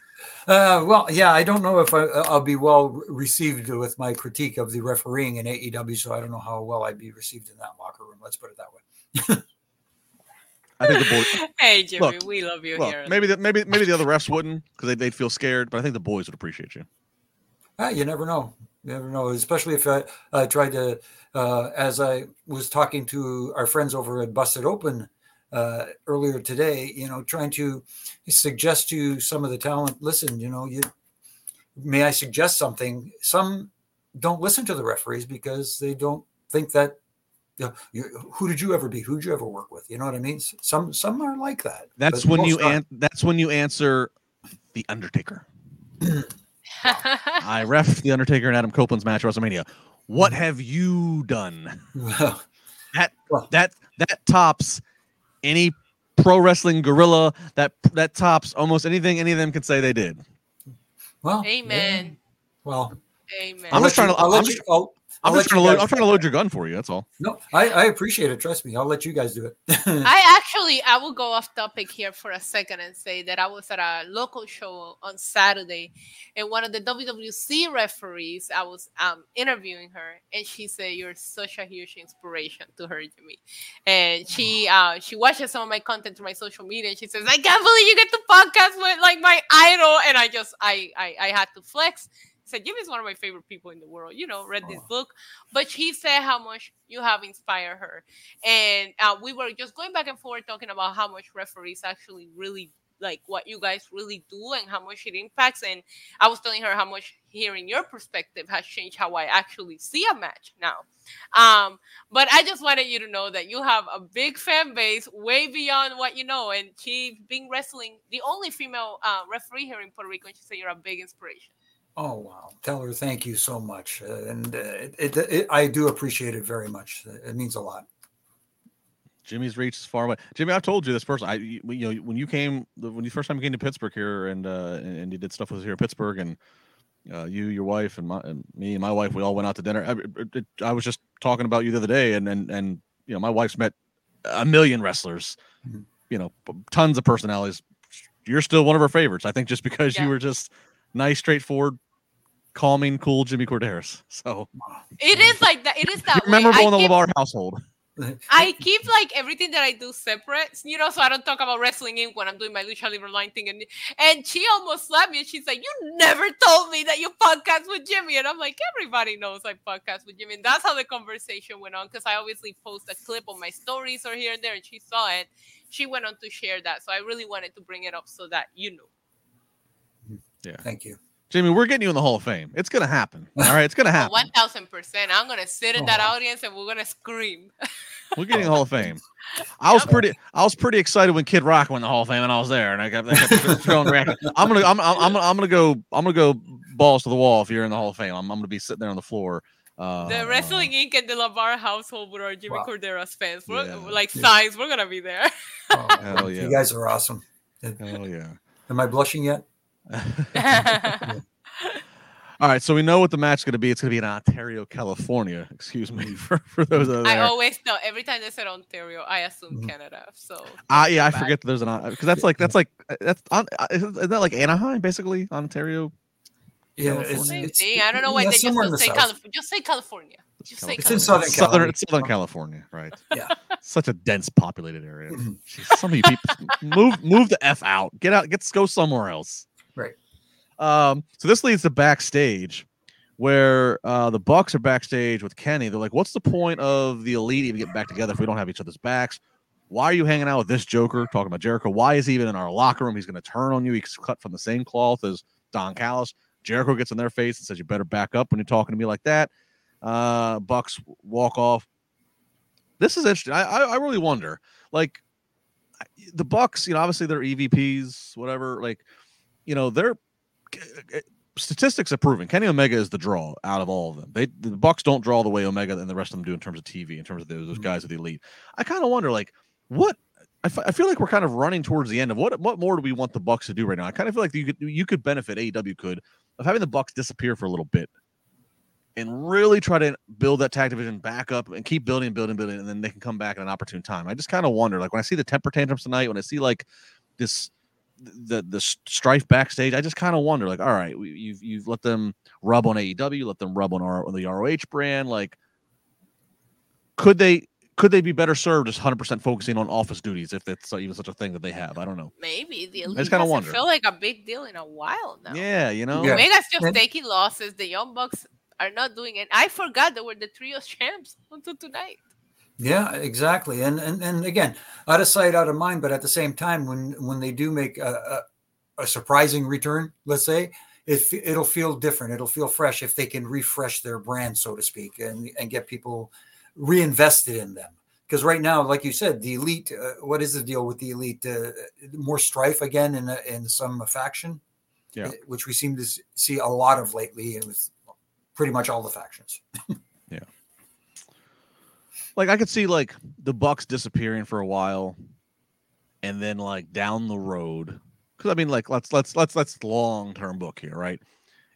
Uh, well, yeah, I don't know if I, will be well received with my critique of the refereeing in AEW, so I don't know how well I'd be received in that locker room. Let's put it that way. I think the boys. Hey Jimmy, look, we love you look, here. Maybe the, maybe maybe the other refs wouldn't because they'd, they'd feel scared, but I think the boys would appreciate you. Ah, you never know. You never know, especially if I, I tried to, uh, as I was talking to our friends over at Busted Open uh, earlier today, you know, trying to suggest to some of the talent, listen, you know, you may I suggest something? Some don't listen to the referees because they don't think that you know, you, who did you ever be? Who did you ever work with? You know what I mean? Some some are like that. That's when you an- that's when you answer the Undertaker. I ref the Undertaker and Adam Copeland's match WrestleMania. What have you done? that that that tops any pro wrestling gorilla that that tops almost anything any of them can say they did. Well, amen. Yeah. Well, amen. I'm just trying to. I'll, I'm, just, I'll, I'm just trying to load. I'm trying to load your gun for you. That's all. No, I, I appreciate it. Trust me. I'll let you guys do it. I actually, I will go off topic here for a second and say that I was at a local show on Saturday, and one of the WWC referees, I was um, interviewing her, and she said, "You're such a huge inspiration to her, Jimmy." And she, uh, she watches some of my content through my social media, and she says, "I can't believe you get to podcast with like my idol," and I just, I, I, I had to flex said Jimmy's one of my favorite people in the world. You know, read this oh. book, but she said how much you have inspired her, and uh, we were just going back and forth talking about how much referees actually really like what you guys really do and how much it impacts. And I was telling her how much hearing your perspective has changed how I actually see a match now. Um, but I just wanted you to know that you have a big fan base way beyond what you know. And she's been wrestling the only female uh, referee here in Puerto Rico, and she said you're a big inspiration. Oh wow! Tell her thank you so much, uh, and uh, it, it, it, I do appreciate it very much. It means a lot. Jimmy's reach is far away. Jimmy, I've told you this person. I you know when you came when you first time you came to Pittsburgh here and uh and you did stuff with us here in Pittsburgh and uh, you, your wife, and my and me and my wife, we all went out to dinner. I, it, I was just talking about you the other day, and and and you know my wife's met a million wrestlers, mm-hmm. you know, tons of personalities. You're still one of her favorites, I think, just because yeah. you were just nice, straightforward, calming, cool Jimmy Korderas. So it is like that. It is that memorable in the LaBar household. I keep like everything that I do separate, you know, so I don't talk about wrestling in when I'm doing my lucha libre line thing. And and she almost slapped me, and she's like, "You never told me that you podcast with Jimmy." And I'm like, "Everybody knows I podcast with Jimmy." And that's how the conversation went on because I obviously post a clip on my stories or here and there, and she saw it. She went on to share that, so I really wanted to bring it up so that you know. Mm-hmm. Yeah, thank you. Jamie, we're getting you in the Hall of Fame. It's gonna happen. All right, it's gonna happen. One thousand percent. I'm gonna sit in that oh. audience and we're gonna scream. we're getting the Hall of Fame. I was pretty. I was pretty excited when Kid Rock went the Hall of Fame, and I was there, and I got, I got throwing I'm gonna. I'm, I'm. I'm gonna go. I'm gonna go balls to the wall if you're in the Hall of Fame. I'm. I'm gonna be sitting there on the floor. Uh, the Wrestling Inc. and the LaBar household with our Jimmy wow. Korderas fans. We're yeah. like yeah. signs. We're gonna be there. oh, Hell yeah! You guys are awesome. Hell yeah! Am I blushing yet? All right, so we know what the match is going to be. It's going to be in Ontario, California. Excuse me for, for those. I always know every time they said Ontario, I assume mm-hmm. Canada. So. Ah, uh, yeah, I forget that there's an because that's like that's like that's on. Isn't that like Anaheim, basically Ontario? Yeah, it's, it's, I don't know why yeah, they just don't say California. Just say California. Just say it's California. in Southern California. Southern, Southern California, right? yeah. Such a dense populated area. Mm-hmm. Jeez, some of you people move move the f out. Get out. Get go somewhere else. Right. Um, so this leads to backstage where uh, the Bucks are backstage with Kenny. They're like, "What's the point of the Elite even getting back together if we don't have each other's backs? Why are you hanging out with this Joker talking about Jericho? Why is he even in our locker room? He's going to turn on you. He's cut from the same cloth as Don Callis. Jericho gets in their face and says, "You better back up when you're talking to me like that." Uh, Bucks walk off. This is interesting. I, I, I really wonder, like, the Bucks. You know, obviously they're EVPs, whatever. Like, you know, they're statistics are proven Kenny Omega is the draw out of all of them. They the Bucks don't draw the way Omega and the rest of them do in terms of TV, in terms of those, those mm-hmm. guys of the elite. I kind of wonder, like, what I, f- I feel like we're kind of running towards the end of what what more do we want the Bucks to do right now? I kind of feel like you could you could benefit AEW could of having the Bucks disappear for a little bit and really try to build that tag division back up and keep building, building, building, and then they can come back at an opportune time. I just kind of wonder, like when I see the temper tantrums tonight, when I see like this the the strife backstage, I just kind of wonder, like, all right, you've you've let them rub on AEW, let them rub on, our, on the ROH brand, like, could they could they be better served just 100 percent focusing on office duties if it's even such a thing that they have? I don't know. Maybe the elite I just kind of wonder. Feel like a big deal in a while now. Yeah, you know, yeah. Omega's just taking losses. The Young Bucks are not doing it. I forgot they were the trio champs until tonight. Yeah, exactly. And and and again, out of sight, out of mind. But at the same time, when when they do make a, a, a surprising return, let's say, it it'll feel different. It'll feel fresh if they can refresh their brand, so to speak, and and get people reinvested in them. Because right now, like you said, the elite. Uh, what is the deal with the elite? Uh, more strife again in a, in some faction, yeah, which we seem to see a lot of lately with pretty much all the factions. like I could see like the Bucks disappearing for a while, and then like down the road, because I mean, like let's let's let's let's long term book here, right?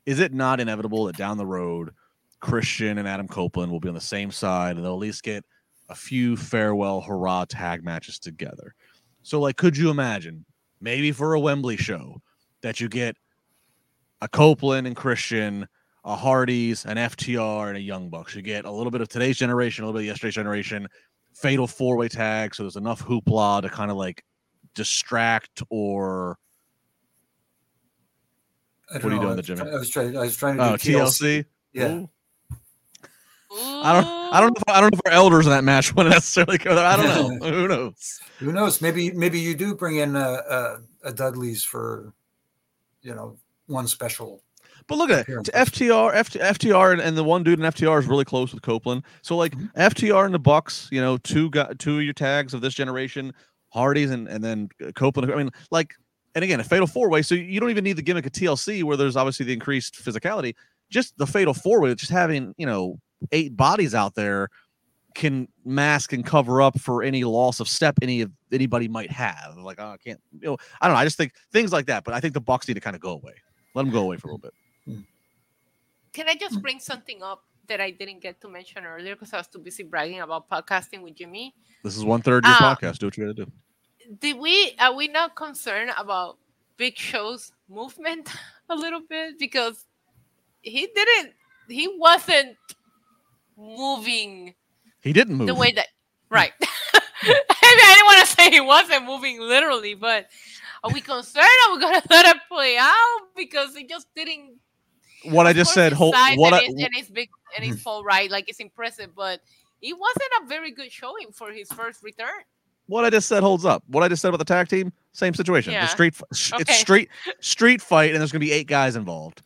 Is it not inevitable that down the road, Christian and Adam Copeland will be on the same side, and they'll at least get a few farewell hurrah tag matches together? So, like, could you imagine maybe for a Wembley show that you get a Copeland and Christian a Hardy's, an FTR, and a Young Bucks. You get a little bit of today's generation, a little bit of yesterday's generation, fatal four way tag. So there's enough hoopla to kind of like distract or. what are you know. doing, the Jimmy? I was trying. I was trying to. Oh, TLC. TLC? Yeah. Ooh. I don't. I don't know. If, I don't know if our elders in that match want to necessarily go there. I don't know. Who knows? Who knows? Maybe. Maybe you do bring in a, a, a Dudley's for, you know, one special but look at it. FTR, FTR, and, and, the one dude in FTR is really close with Copeland. So like mm-hmm. FTR and the Bucks, you know, two got two of your tags of this generation, Hardy's and and then Copeland. I mean, like, and again, a fatal four way. So you don't even need the gimmick of TLC where there's obviously the increased physicality. Just the fatal four way, just having you know eight bodies out there can mask and cover up for any loss of step any of anybody might have. Like oh, I can't, you know, I don't know. I just think things like that. But I think the Bucks need to kind of go away. Let them go away for a little bit. Can I just bring something up that I didn't get to mention earlier because I was too busy bragging about podcasting with Jimmy? This is one third your Uh, podcast. Do what you got to do. Did we are we not concerned about Big Show's movement a little bit because he didn't he wasn't moving He didn't move. the way that right. I, mean, I didn't want to say he wasn't moving literally, but are we concerned? Are we gonna let it play out because he just didn't? What I just said. Hold, what and, I, his, and big and his mm-hmm. full right, like it's impressive, but it wasn't a very good showing for his first return. what I just said holds up. What I just said about the tag team, same situation. Yeah. The street, sh- Okay. it's street, street fight, and there's gonna be eight guys involved.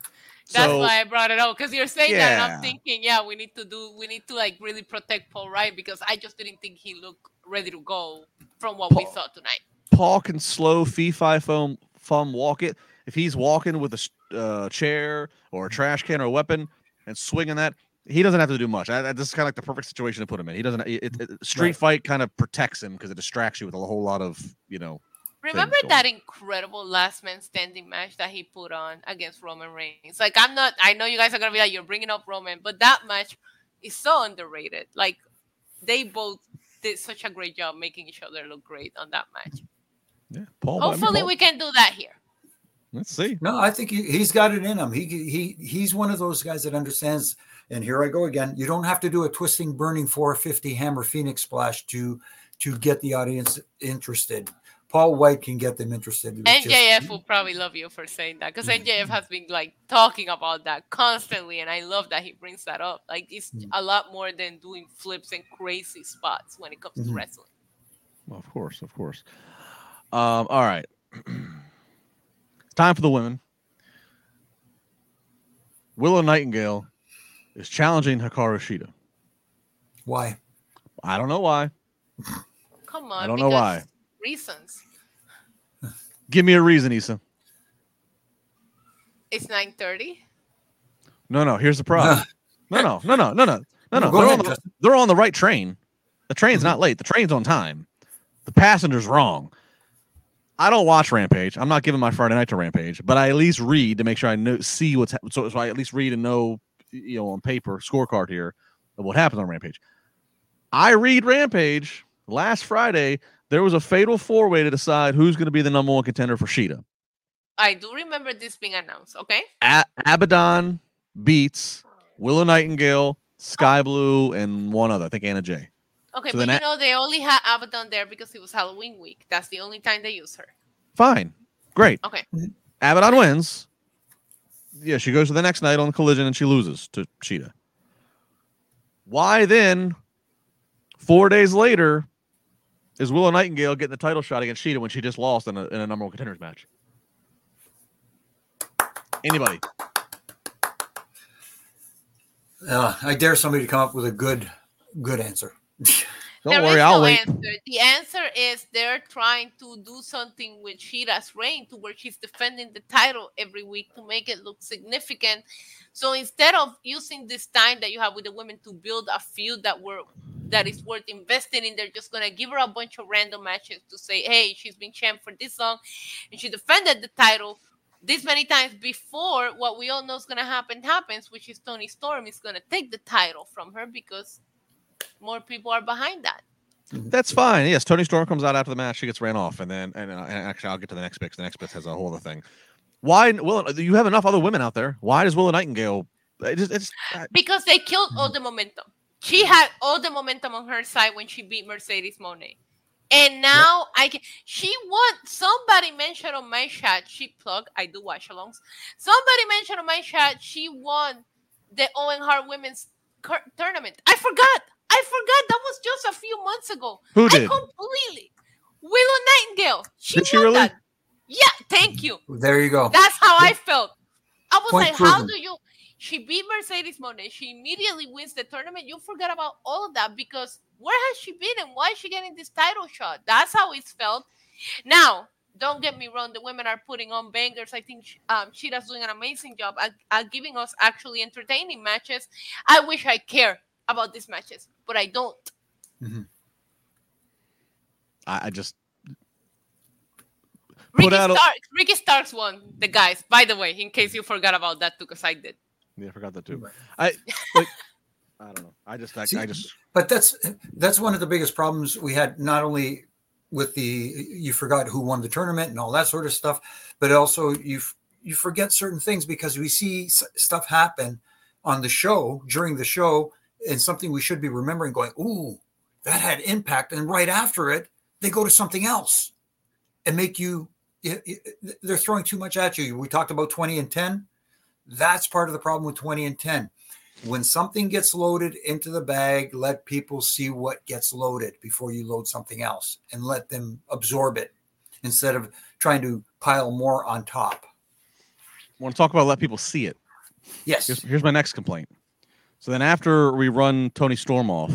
That's so why I brought it up because you're saying that, and I'm thinking, yeah, we need to do, we need to like really protect Paul Wight because I just didn't think he looked ready to go from what we saw tonight. Paul can slow fee fi foam fum walk it. If he's walking with a uh, chair or a trash can or a weapon and swinging that, he doesn't have to do much. I, I- this is kind of like the perfect situation to put him in. He doesn't. It, it, it- street Right. fight kind of protects him because it distracts you with a whole lot of you know. Remember that incredible last man standing match that he put on against Roman Reigns? Like, I'm not, I know you guys are gonna be like, you're bringing up Roman, but that match is so underrated. Like, they both did such a great job making each other look great on that match. Yeah, Paul. I mean, Hopefully, Paul- we can do that here. Let's see. No, I think he, he's got it in him. He he he's one of those guys that understands. And here I go again. You don't have to do a twisting, burning 450 hammer phoenix splash to to get the audience interested. Paul Wight can get them interested. with just- MJF will probably love you for saying that because MJF has been like talking about that constantly, and I love that he brings that up. Like, it's Mhm. a lot more than doing flips and crazy spots when it comes to Mhm. wrestling. Well, of course, of course. Um, all right. it's time for the women. Willow Nightingale is challenging Hikaru Shida. Why? I don't know why. Come on, I don't know why. Reasons. Give me a reason, Isa. It's nine thirty. No, no. Here's the problem. No, no, no, no, no, no, no, no. They're ahead, on, the, they're on the right train. The train's Mm-hmm. not late. The train's on time. The passenger's wrong. I don't watch Rampage. I'm not giving my Friday night to Rampage, but I at least read to make sure I know see what's so, so I at least read and know you know on paper scorecard here of what happens on Rampage. I read Rampage last Friday. There was a fatal four way to decide who's going to be the number one contender for Shida. I do remember this being announced. Okay. A- Abaddon beats Willow Nightingale, Skye Blue, and one other. I think Anna Jay. Okay, So but then you a- know they only had Abaddon there because it was Halloween week. That's the only time they use her. Fine, great. Okay. Abaddon wins. Yeah, she goes to the next night on Collision and she loses to Shida. Why then, four days later, is Willow Nightingale getting the title shot against Shida when she just lost in a, in a number one contenders match? Anybody? Uh, I dare somebody to come up with a good good answer. Don't There worry, is I'll no wait. answer. The answer is they're trying to do something with Shida's reign to where she's defending the title every week to make it look significant. So instead of using this time that you have with the women to build a feud that were that is worth investing in, they're just gonna give her a bunch of random matches to say, hey, she's been champ for this long and she defended the title this many times before what we all know is gonna happen happens, which is Toni Storm is gonna take the title from her because more people are behind that. That's fine. Yes, Toni Storm comes out after the match. She gets ran off, and then and, uh, and actually, I'll get to the next. 'cause The next bit has a whole other thing. Why? Well, you have enough other women out there. Why does Willow Nightingale? It just, it's I- because they killed all the momentum. She had all the momentum on her side when she beat Mercedes Moné. And now I can she won somebody mentioned on my chat, she plug, I do watch alongs. Somebody mentioned on my chat she won the Owen Hart women's cur- tournament. I forgot. I forgot that was just a few months ago. who I did? completely Willow Nightingale. She Did she really? that. Yeah, thank you. There you go. That's how I felt. I was Point like, how do you? She beat Mercedes Moné. She immediately wins the tournament. You forget about all of that because where has she been and why is she getting this title shot? That's how it's felt. Now, don't get me wrong. The women are putting on bangers. I think sh- um, Shida's doing an amazing job at, at giving us actually entertaining matches. I wish I care about these matches, but I don't Mhm. I, I just Ricky, Put out a- Starks, Ricky Starks won the guys. By the way, in case you forgot about that too, because I did. yeah, I forgot that too. I like I don't know. I just I, See, I just But that's that's one of the biggest problems we had, not only with the you forgot who won the tournament and all that sort of stuff, but also you you forget certain things because we see s- stuff happen on the show during the show and something we should be remembering going, ooh, that had impact. And right after it, they go to something else and make you y- y- they're throwing too much at you. We talked about 20 and 10. That's part of the problem with 20 and 10 when something gets loaded into the bag, let people see what gets loaded before you load something else and let them absorb it instead of trying to pile more on top. I want to talk about let people see it. Yes. Here's, here's my next complaint. So then after we run Toni Storm off,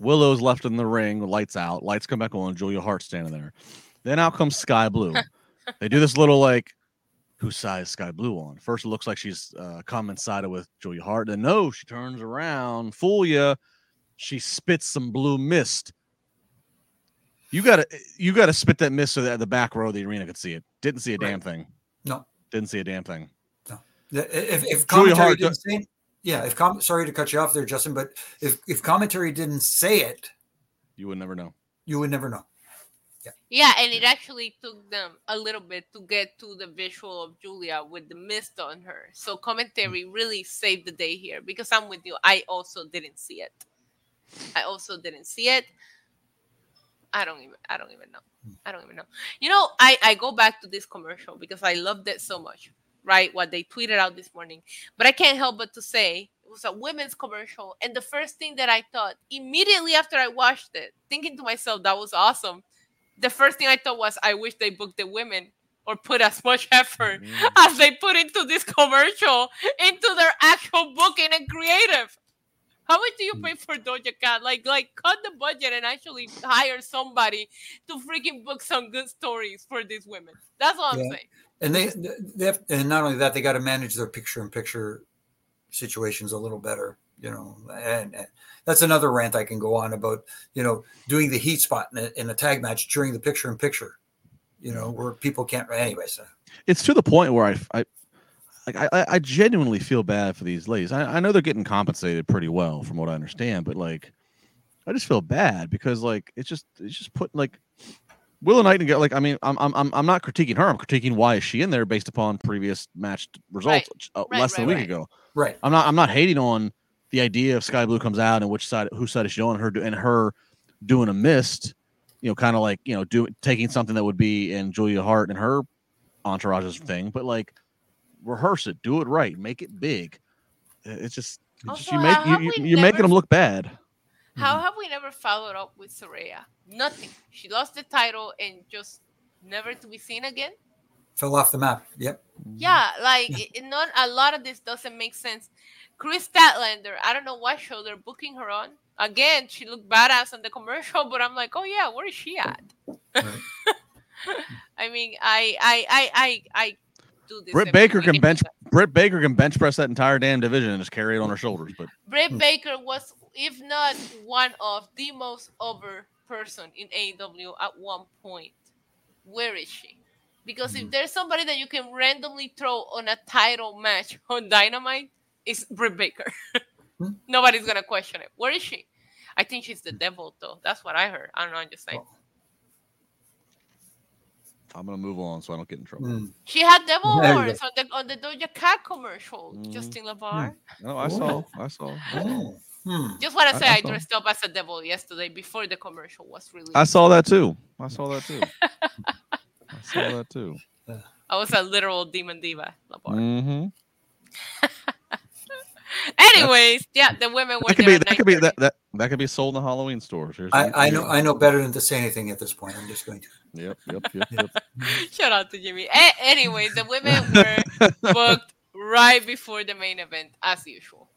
Willow's left in the ring, lights out, lights come back on, Julia Hart standing there. Then out comes Skye Blue. they do this little like, whose side is Skye Blue on? First, it looks like she's uh, coincided with Julia Hart. Then no, she turns around, fool you. She spits some blue mist. You gotta, you gotta spit that mist so that the back row of the arena could see it. Didn't see a damn thing. No. Didn't see a damn thing. If, if Julia Hart didn't say, yeah, if com- sorry to cut you off there, Justin, but if if commentary didn't say it, You would never know. you would never know. Yeah, yeah, and it actually took them a little bit to get to the visual of Julia with the mist on her. So commentary mm. really saved the day here because I'm with you. I also didn't see it. I also didn't see it. I don't even I don't even know. Mm. I don't even know. You know, I I go back to this commercial because I loved it so much, right? What they tweeted out this morning. But I can't help but to say it was a women's commercial and the first thing that I thought immediately after I watched it, thinking to myself that was awesome the first thing I thought was, I wish they booked the women or put as much effort Mhm. as they put into this commercial into their actual booking and creative. How much do you pay for Doja Cat? Like, like cut the budget and actually hire somebody to freaking book some good stories for these women. That's all I'm saying. And they, they have, and not only that, they got to manage their picture in picture situations a little better, you know. And, and that's another rant I can go on about, you know, doing the heat spot in a, in a tag match during the picture in picture, you know, where people can't. Anyway, so it's to the point where I, I like I, I- genuinely feel bad for these ladies. I, I know they're getting compensated pretty well from what I understand, but like I just feel bad because like it's just it's just putting like Willow Nightingale. Like I mean, I'm I'm I'm I'm not critiquing her. I'm critiquing why is she in there based upon previous match results uh, Right, less than a week right. ago. right. I'm not I'm not hating on the idea of Skye Blue comes out and which side whose side is she on her do- and her doing a mist, you know, kind of like you know doing taking something that would be in Julia Hart and her entourage's thing, but like rehearse it, do it right, make it big. It's just, Also, you make you, you, you're making them look bad. How have we never followed up with Saraya? Nothing. She lost the title and just never to be seen again. Fell off the map. Yep. Yeah, like it, it not a lot of this doesn't make sense. Kris Statlander, I don't know what show they're booking her on. Again, she looked badass on the commercial, but I'm like, oh yeah, where is she at? Right. I mean, I I I I I do this. Britt Baker week can bench. Britt Baker can bench press that entire damn division and just carry it on her shoulders. But Britt Hmm. Baker was, if not one of the most over person in AEW at one point. Where is she? Because if Mhm. there's somebody that you can randomly throw on a title match on Dynamite, it's Britt Baker. Hmm. Nobody's gonna question it. Where is she? I think she's the devil, though. That's what I heard. I don't know. I'm just saying. I'm gonna move on so I don't get in trouble. Mm. She had devil horns on the on the Doja Cat commercial. Mhm. Justin LaBar. No, I saw, I saw, I saw. Oh. Hmm. Just want to say I I, saw. dressed up as a devil yesterday before the commercial was released. I saw that too. I saw that too. I saw that too. I was a literal demon diva. LaBar. Mm-hmm. Anyways, yeah, the women were That could there be that could be that, that that could be sold in the Halloween stores. Here's I, I know I know better than to say anything at this point. I'm just going to. Yep, yep, yep, yep. Shout out to Jimmy. A- anyways, the women were booked right before the main event, as usual.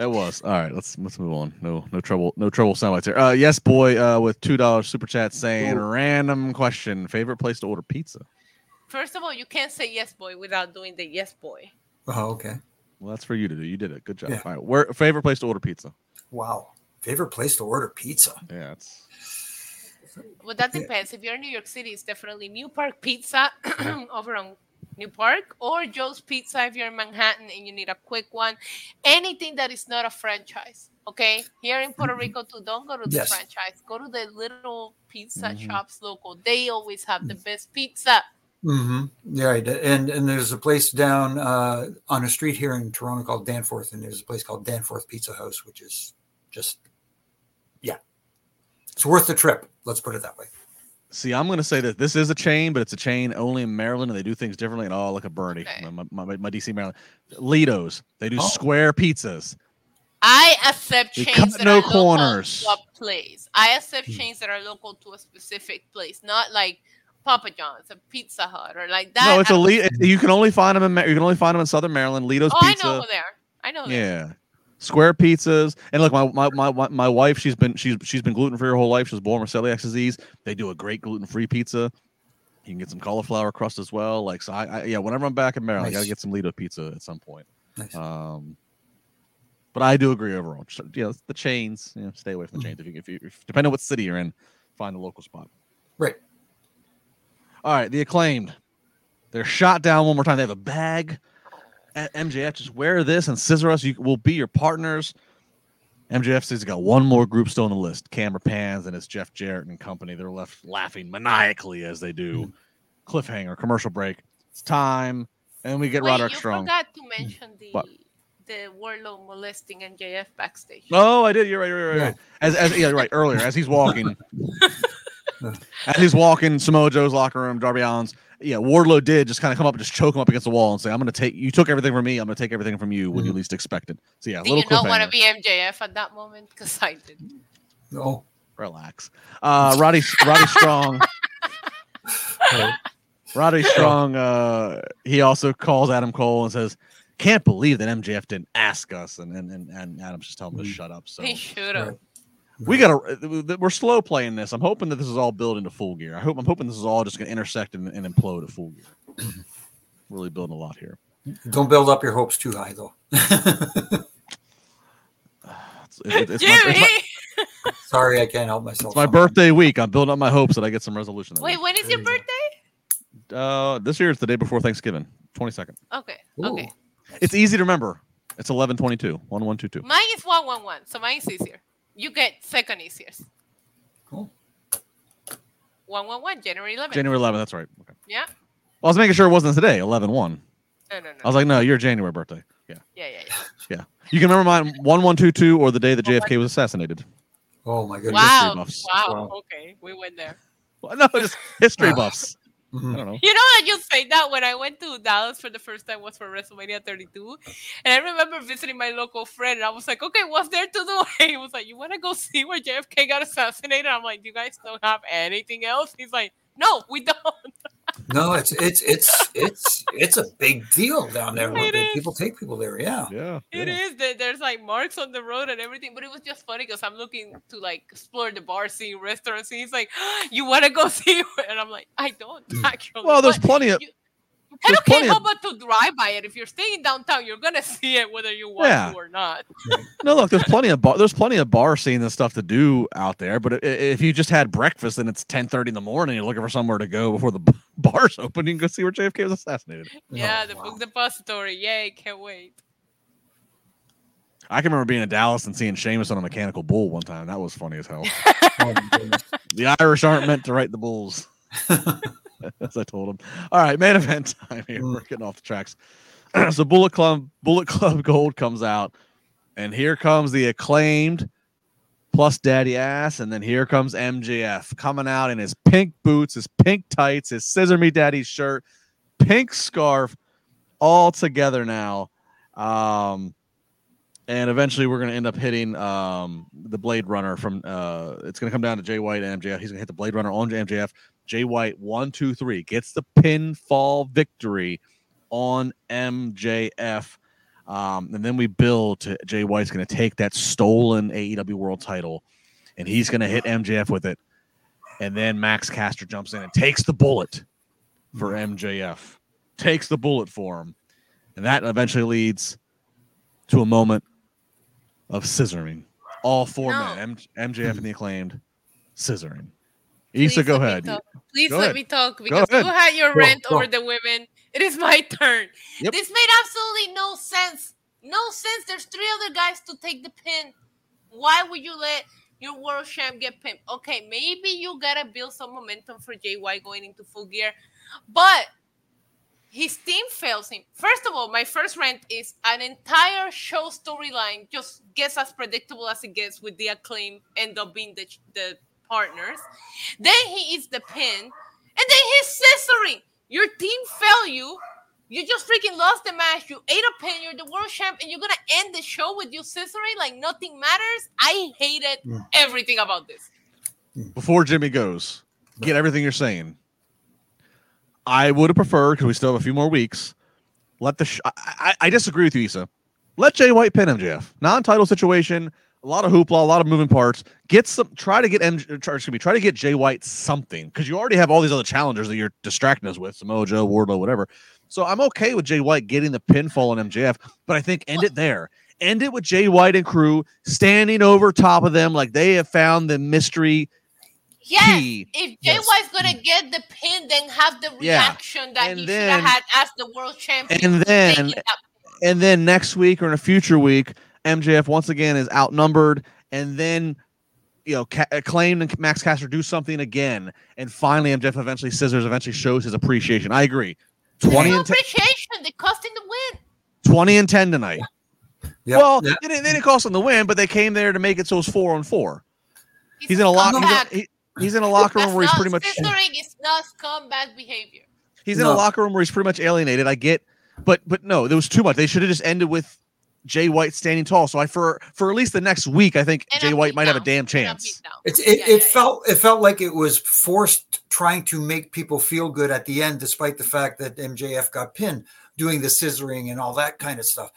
That was all right. Let's let's move on. No no trouble no trouble sound bites here. Uh, yes, boy. Uh, with two dollars super chat saying Ooh. random question. Favorite place to order pizza? First of all, you can't say yes, boy, without doing the yes, boy. Oh, okay. Well, that's for you to do. You did it. Good job. Yeah. All right. Where favorite place to order pizza? Wow. Favorite place to order pizza? Yeah, it's Well, that Yeah. depends. If you're in New York City, it's definitely New Park Pizza over on New Park, or Joe's Pizza if you're in Manhattan and you need a quick one. Anything that is not a franchise. Okay, here in Puerto Rico too, don't go to the Yes. franchise. Go to the little pizza Mhm. shops local. They always have the best pizza. Mm-hmm. Yeah, right. And and there's a place down uh, on a street here in Toronto called Danforth, and there's a place called Danforth Pizza House, which is just, yeah, it's worth the trip. Let's put it that way. See, I'm going to say that this is a chain, but it's a chain only in Maryland, and they do things differently. And oh, look at Bernie, Okay. my, my, my, my DC Maryland, Ledo's. They do Oh. square pizzas. I accept You chains that no are local corners. to a place. I accept Hmm. chains that are local to a specific place, not like Papa John's, a Pizza Hut, or like that. no, it's I a don't- Le- You can only find them in Ma- you can only find them in Southern Maryland. Ledo's Oh, I Pizza. know who they are. I know. them. Yeah. Square pizzas. And look, my, my my my- wife, she's been she's she's been gluten free her whole life. She was born with celiac disease. They do a great gluten free pizza. You can get some cauliflower crust as well. Like so, I, I yeah. Whenever I'm back in Maryland, I gotta get some Ledo pizza at some point. Nice. Um, but I do agree overall. Just, You know, the chains. You know, stay away from the Mhm. chains. If you if you if, depending on what city you're in, find a local spot. Right. All right, the acclaimed. They're shot down one more time. They have a bag MJF. Just wear this and scissor us. You will be your partners. MJF says he's got one more group still on the list. Camera pans and it's Jeff Jarrett and company. They're left laughing maniacally as they do. Hmm. Cliffhanger, commercial break. It's time. And we get Wait, Roderick you Strong. forgot to mention the What? the Wardlow molesting MJF backstage. Oh, I did. You're right. You're right. You're right. As, as yeah, right. Earlier, as he's walking, as he's walking, Samoa Joe's locker room, Darby Allin's. Yeah, Wardlow did just kind of come up and just choke him up against the wall and say, "I'm going to take you took everything from me. I'm going to take everything from you when you Mhm. least expect it." So yeah, Did little you not want to be MJF at that moment? Because I didn't. No. Relax. Uh, Roddy Roddy Strong. Right. Roddy Strong. Uh, he also calls Adam Cole and says, "Can't believe that MJF didn't ask us." And and and, and Adam's just telling him to Mhm. shut up. So he should have. Right. We gotta we're slow playing this i'm hoping that this is all building to full gear i hope i'm hoping this is all just gonna intersect and, and implode at full gear really building a lot here Don't build up your hopes too high, though. it's, it's- it's my, it's my- Sorry, I can't help myself. it's my sometimes. birthday week i'm building up my hopes that i get some resolution Wait, week. when is your There you birthday? uh this year is the day before thanksgiving 22nd Okay. Ooh. Okay. it's easy to remember it's 1122 1122 Mine is 111, so mine is easier. You get second easiest. Cool. 111, January 11th. january 11th that's right okay Yeah. well, i was making sure it wasn't today 11 1 No, no, no. i was like no your january birthday yeah yeah, yeah, yeah. yeah. you can remember mine 1122 or the day that jfk was assassinated Oh my goodness. Wow. Wow. Wow. Okay. We went there. Well, no just history Ah. Buffs i don't know You know that you say that when I went to Dallas for the first time was for WrestleMania 32, and I remember visiting my local friend, and I was like, "Okay, what's there to do?" And he was like, "You want to go see where JFK got assassinated?" I'm like, "Do you guys don't have anything else?" He's like, "No, we don't." No, it's it's it's it's it's a big deal down there. It is. People take people there. Yeah. yeah It yeah. is. There- There's like marks on the road and everything, but it was just funny because I'm looking to like explore the bar scene, restaurant scene. He's like, "You want to go see?" where-" And I'm like, "I don't hmm. actually." Well, there's plenty of you kind there's of can't plenty help but to drive by it. If you're staying downtown, you're gonna see it whether you want Yeah. to or not. no. Look, there's plenty of bar, there's plenty of bar scene and stuff to do out there. But i- i- if you just had breakfast and it's 10:30 in the morning, you're looking for somewhere to go before the bars open. You can go see where JFK was assassinated. Yeah, Oh, the wow. book depository. Yay, can't wait. I can remember being in Dallas and seeing Sheamus on a mechanical bull one time. That was funny as hell. Oh, the Irish aren't meant to write the bulls, as I told him. All right, main event time here. Mm. We're getting off the tracks. so Bullet Club, Bullet Club Gold comes out, and here comes the acclaimed plus Daddy Ass, and then here comes MJF coming out in his pink boots, his pink tights, his Scissor Me Daddy shirt, pink scarf, all together now. Um, and eventually we're going to end up hitting um, the Blade Runner from. Uh, it's going to come down to Jay White and MJF. He's going to hit the Blade Runner on MJF. Jay White one two three gets the pinfall victory on MJF. Um, and then we build to Jay White's going to take that stolen AEW World Title, and he's going to hit MJF with it. And then Max Caster jumps in and takes the bullet for MJF, takes the bullet for him, and that eventually leads to a moment of scissoring. all four No. men, M- MJF and the acclaimed, scissoring. Isa, go ahead. Please Go let ahead. me talk because you had your Go, rant go. over the women. It is my turn. Yep. This made absolutely no sense. No sense. There's three other guys to take the pin. Why would you let your world champ get pinned? Okay, maybe you gotta build some momentum for JY going into full gear, but his team fails him. First of all, my first rant is an entire show storyline just gets as predictable as it gets with the acclaim end up being the, the partners. Then he eats the pin, and then he's scissoring. Your team failed you. You just freaking lost the match. You ate a pin. You're the world champ, and you're gonna end the show with you scissoring like nothing matters. I hated Mm. everything about this. Before Jimmy goes, get everything you're saying. I would have preferred because we still have a few more weeks. Let the sh- I, I, I disagree with you, Isa. Let Jay White pin MJF. Non-title situation. A lot of hoopla, a lot of moving parts. Get some. Try to get M. Try, excuse me. Try to get Jay White something because you already have all these other challengers that you're distracting us with. Samoa Joe, Wardlow, whatever. So I'm okay with Jay White getting the pinfall on MJF, but I think end it there. End it with Jay White and crew standing over top of them like they have found the mystery Yes, key. if Jay Yes. White's gonna get the pin, then have the Yeah. reaction that And he should have had as the world champion. And then and then next week or in a future week, MJF once again is outnumbered, and then you know, Ca- acclaimed and Max Caster do something again, and finally MJF eventually scissors eventually shows his appreciation. I agree. Twenty and 10, appreciation. They cost him the win. 20 and ten tonight. Yep, well, yep. they, didn't, they didn't cost him the win, but they came there to make it so it's four on four. He's in a lock. He's in, he- he's in a locker room That's where he's pretty much scissoring is not scumbag behavior. he's in a locker room where he's pretty much alienated. I get, but but no, there was too much. They should have just ended with Jay White standing tall. So I for for at least the next week, I think And Jay a White might have a damn chance. beatdown. It's it, Yeah, it yeah, yeah. felt it felt like it was forced trying to make people feel good at the end, despite the fact that MJF got pinned, doing the scissoring and all that kind of stuff.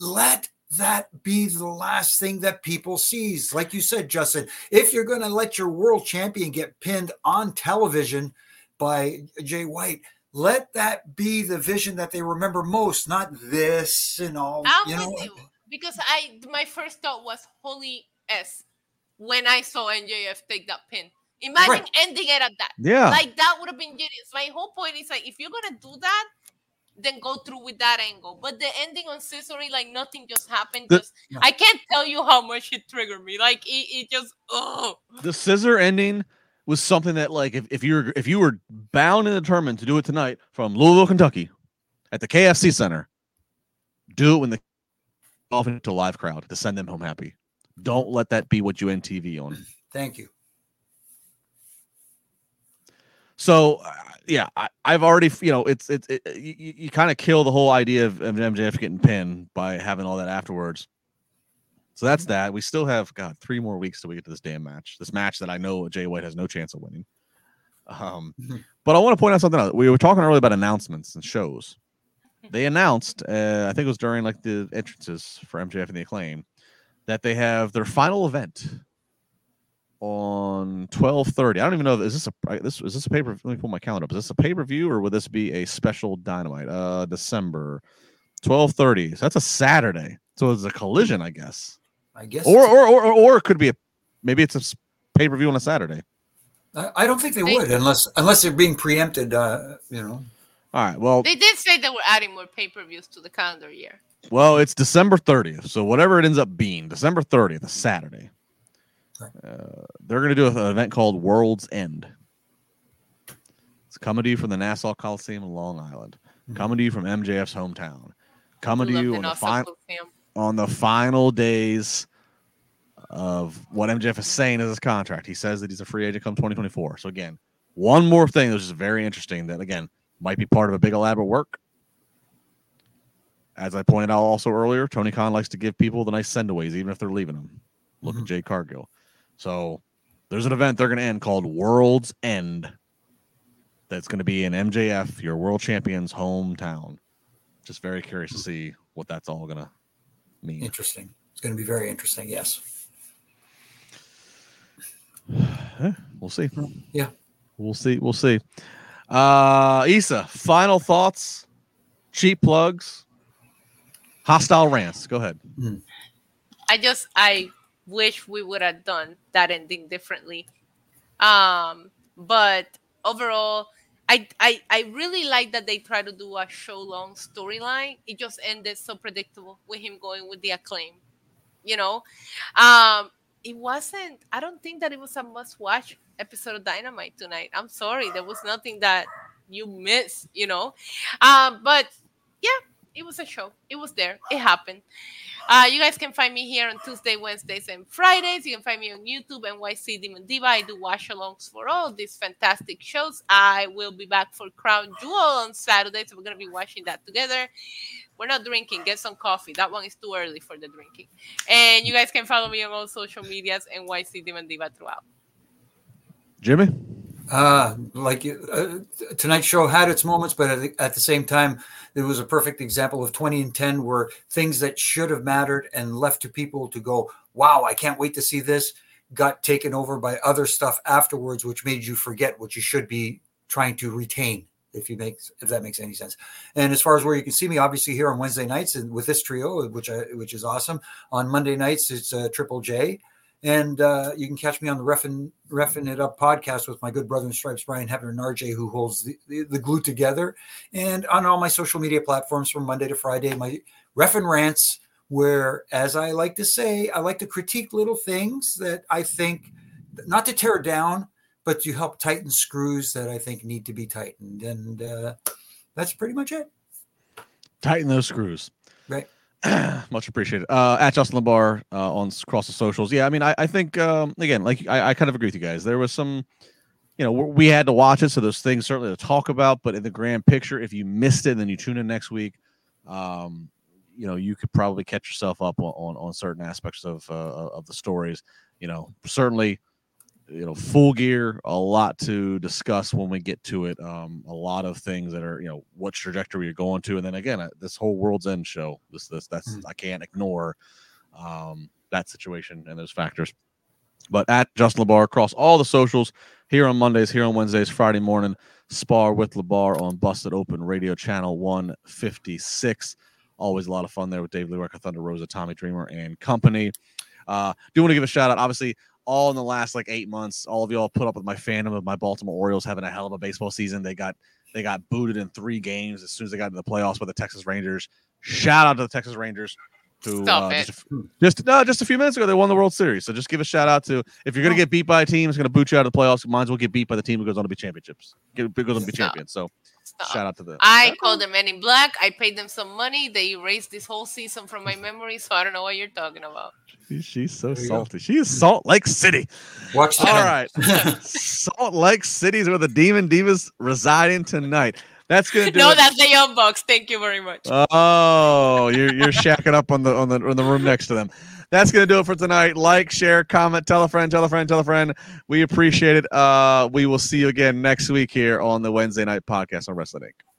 Let that be the last thing that people sees. Like you said, Justin, if you're gonna let your world champion get pinned on television by Jay White, let that be the vision that they remember most, not this and all. I'm you know, with you because I my first thought was holy s when I saw MJF take that pin. Imagine Right. ending it at that. Yeah, Like that would have been genius. My whole point is like if you're gonna do that, then go through with that angle. But the ending on scissoring, like nothing just happened. The- just I can't tell you how much it triggered me. Like it, it just oh the scissor ending was something that like if, if you were if you were bound and determined to do it tonight from Louisville, Kentucky, at the KFC Center, do it when the off into a live crowd to send them home happy. Don't let that be what you end TV on. thank you. So uh, yeah, I, I've already you know it's it's it, you, you kind of kill the whole idea of, of MJF getting pinned by having all that afterwards. So that's that. We still have God three more weeks till we get to this damn match. This match that I know Jay White has no chance of winning. Um, Mhm. but I want to point out something else. We were talking earlier about announcements and shows. They announced, uh, I think it was during like the entrances for MJF and the Acclaim, that they have their final event on twelve thirty. I don't even know. If, is this a this is this a paper? Let me pull my calendar up. Is this a pay per view or would this be a special Dynamite? Uh, December twelve thirty. So that's a Saturday. So it's a collision, I guess. I guess. Or or or or, or it could be a maybe it's a pay per view on a Saturday. I I don't think they They- would unless unless they're being preempted. Uh, you know, All right. Well, they did say that they were adding more pay per views to the calendar year. Well, it's December 30th. So whatever it ends up being, December 30th, a Saturday. Uh, they're going to do an event called World's End. It's coming to you from the Nassau Coliseum in Long Island. Mhm. Coming to you from MJF's hometown. Coming to you the on the, Nassau fi- Coliseum. On the final days of what MJF is saying is his contract. He says that he's a free agent come 2024. So again, one more thing that was just very interesting that again might be part of a big elaborate work. As I pointed out also earlier, Tony Khan likes to give people the nice sendaways, even if they're leaving them. Look at Mhm. Jade Cargill. So there's an event they're going to end called World's End. That's going to be in MJF, your world champion's hometown. Just very curious to see what that's all going to mean. interesting. It's going to be very interesting. Yes. We'll see. Yeah. We'll see. We'll see. Uh Isa, final thoughts, cheap plugs, hostile rants. Go ahead. I just I wish we would have done that ending differently. Um, but overall, I, I I really like that they try to do a show long storyline. It just ended so predictable with him going with the acclaim. You know, um, it wasn't. I don't think that it was a must watch episode of Dynamite tonight. I'm sorry, there was nothing that you missed. You know, um, but yeah, it was a show. It was there. It happened. Uh, you guys can find me here on Tuesday, Wednesdays, and Fridays. You can find me on YouTube, NYC Demon Diva. I do watch alongs for all these fantastic shows. I will be back for Crown Jewel on Saturday, so we're going to be watching that together. We're not drinking. Get some coffee. That one is too early for the drinking. And you guys can follow me on all social medias, NYC Demon Diva throughout. Jimmy? Uh, like uh, tonight's show had its moments, but at the, at the same time, it was a perfect example of 20 and 10 where things that should have mattered and left to people to go, wow, I can't wait to see this, got taken over by other stuff afterwards, which made you forget what you should be trying to retain. If you make if that makes any sense, and as far as where you can see me, obviously here on Wednesday nights and with this trio, which I, which is awesome. On Monday nights, it's uh, Triple J, and uh, you can catch me on the Refin, Refin It Up podcast with my good brother in stripes, Brian Hebner and RJ, who holds the, the, the, glue together. And on all my social media platforms from Monday to Friday, my Refin Rants, where, as I like to say, I like to critique little things that I think, not to tear down, but to help tighten screws that I think need to be tightened. And uh, that's pretty much it. Tighten those screws. Right. Much appreciated. Uh, at Justin LaBar uh, on across the socials. Yeah, I mean, I, I think um, again, like I, I kind of agree with you guys. There was some, you know, we had to watch it, so there's things certainly to talk about. But in the grand picture, if you missed it, then you tune in next week, um, you know, you could probably catch yourself up on on, on certain aspects of uh, of the stories. You know, certainly you know full gear a lot to discuss when we get to it um a lot of things that are you know what trajectory you're going to and then again uh, this whole world's end show this this that's mm. i can't ignore um that situation and those factors. But at justin labar across all the socials here on mondays here on wednesdays friday morning spar with labar on busted open radio channel 156 always a lot of fun there with dave LaGreca, thunder rosa tommy dreamer and company. Uh do want to give a shout out obviously all in the last like eight months. All of y'all put up with my fandom of my Baltimore Orioles having a hell of a baseball season. They got they got booted in three games as soon as they got into the playoffs by the Texas Rangers. Shout out to the Texas Rangers who uh, just, a, just, no just a few minutes ago they won the World Series. So just give a shout out to if you're gonna get beat by a team, it's gonna boot you out of the playoffs. Might as well get beat by the team who goes on to be championships. Get goes on to be champions. So Stop. Shout out to them. I called them Men in Black. I paid them some money. They erased this whole season from my memory, so I don't know what you're talking about. she's so salty. She is Salt Lake City. Watch that. All right. Salt Lake City is where the Demon Divas residing tonight. That's gonna do. No, it. that's the Young Bucks. Thank you very much. Oh, you're you're shacking up on the on the on the room next to them. That's gonna do it for tonight. Like, share, comment, tell a friend, tell a friend, tell a friend. We appreciate it. Uh, we will see you again next week here on the Wednesday night podcast on Wrestling Inc.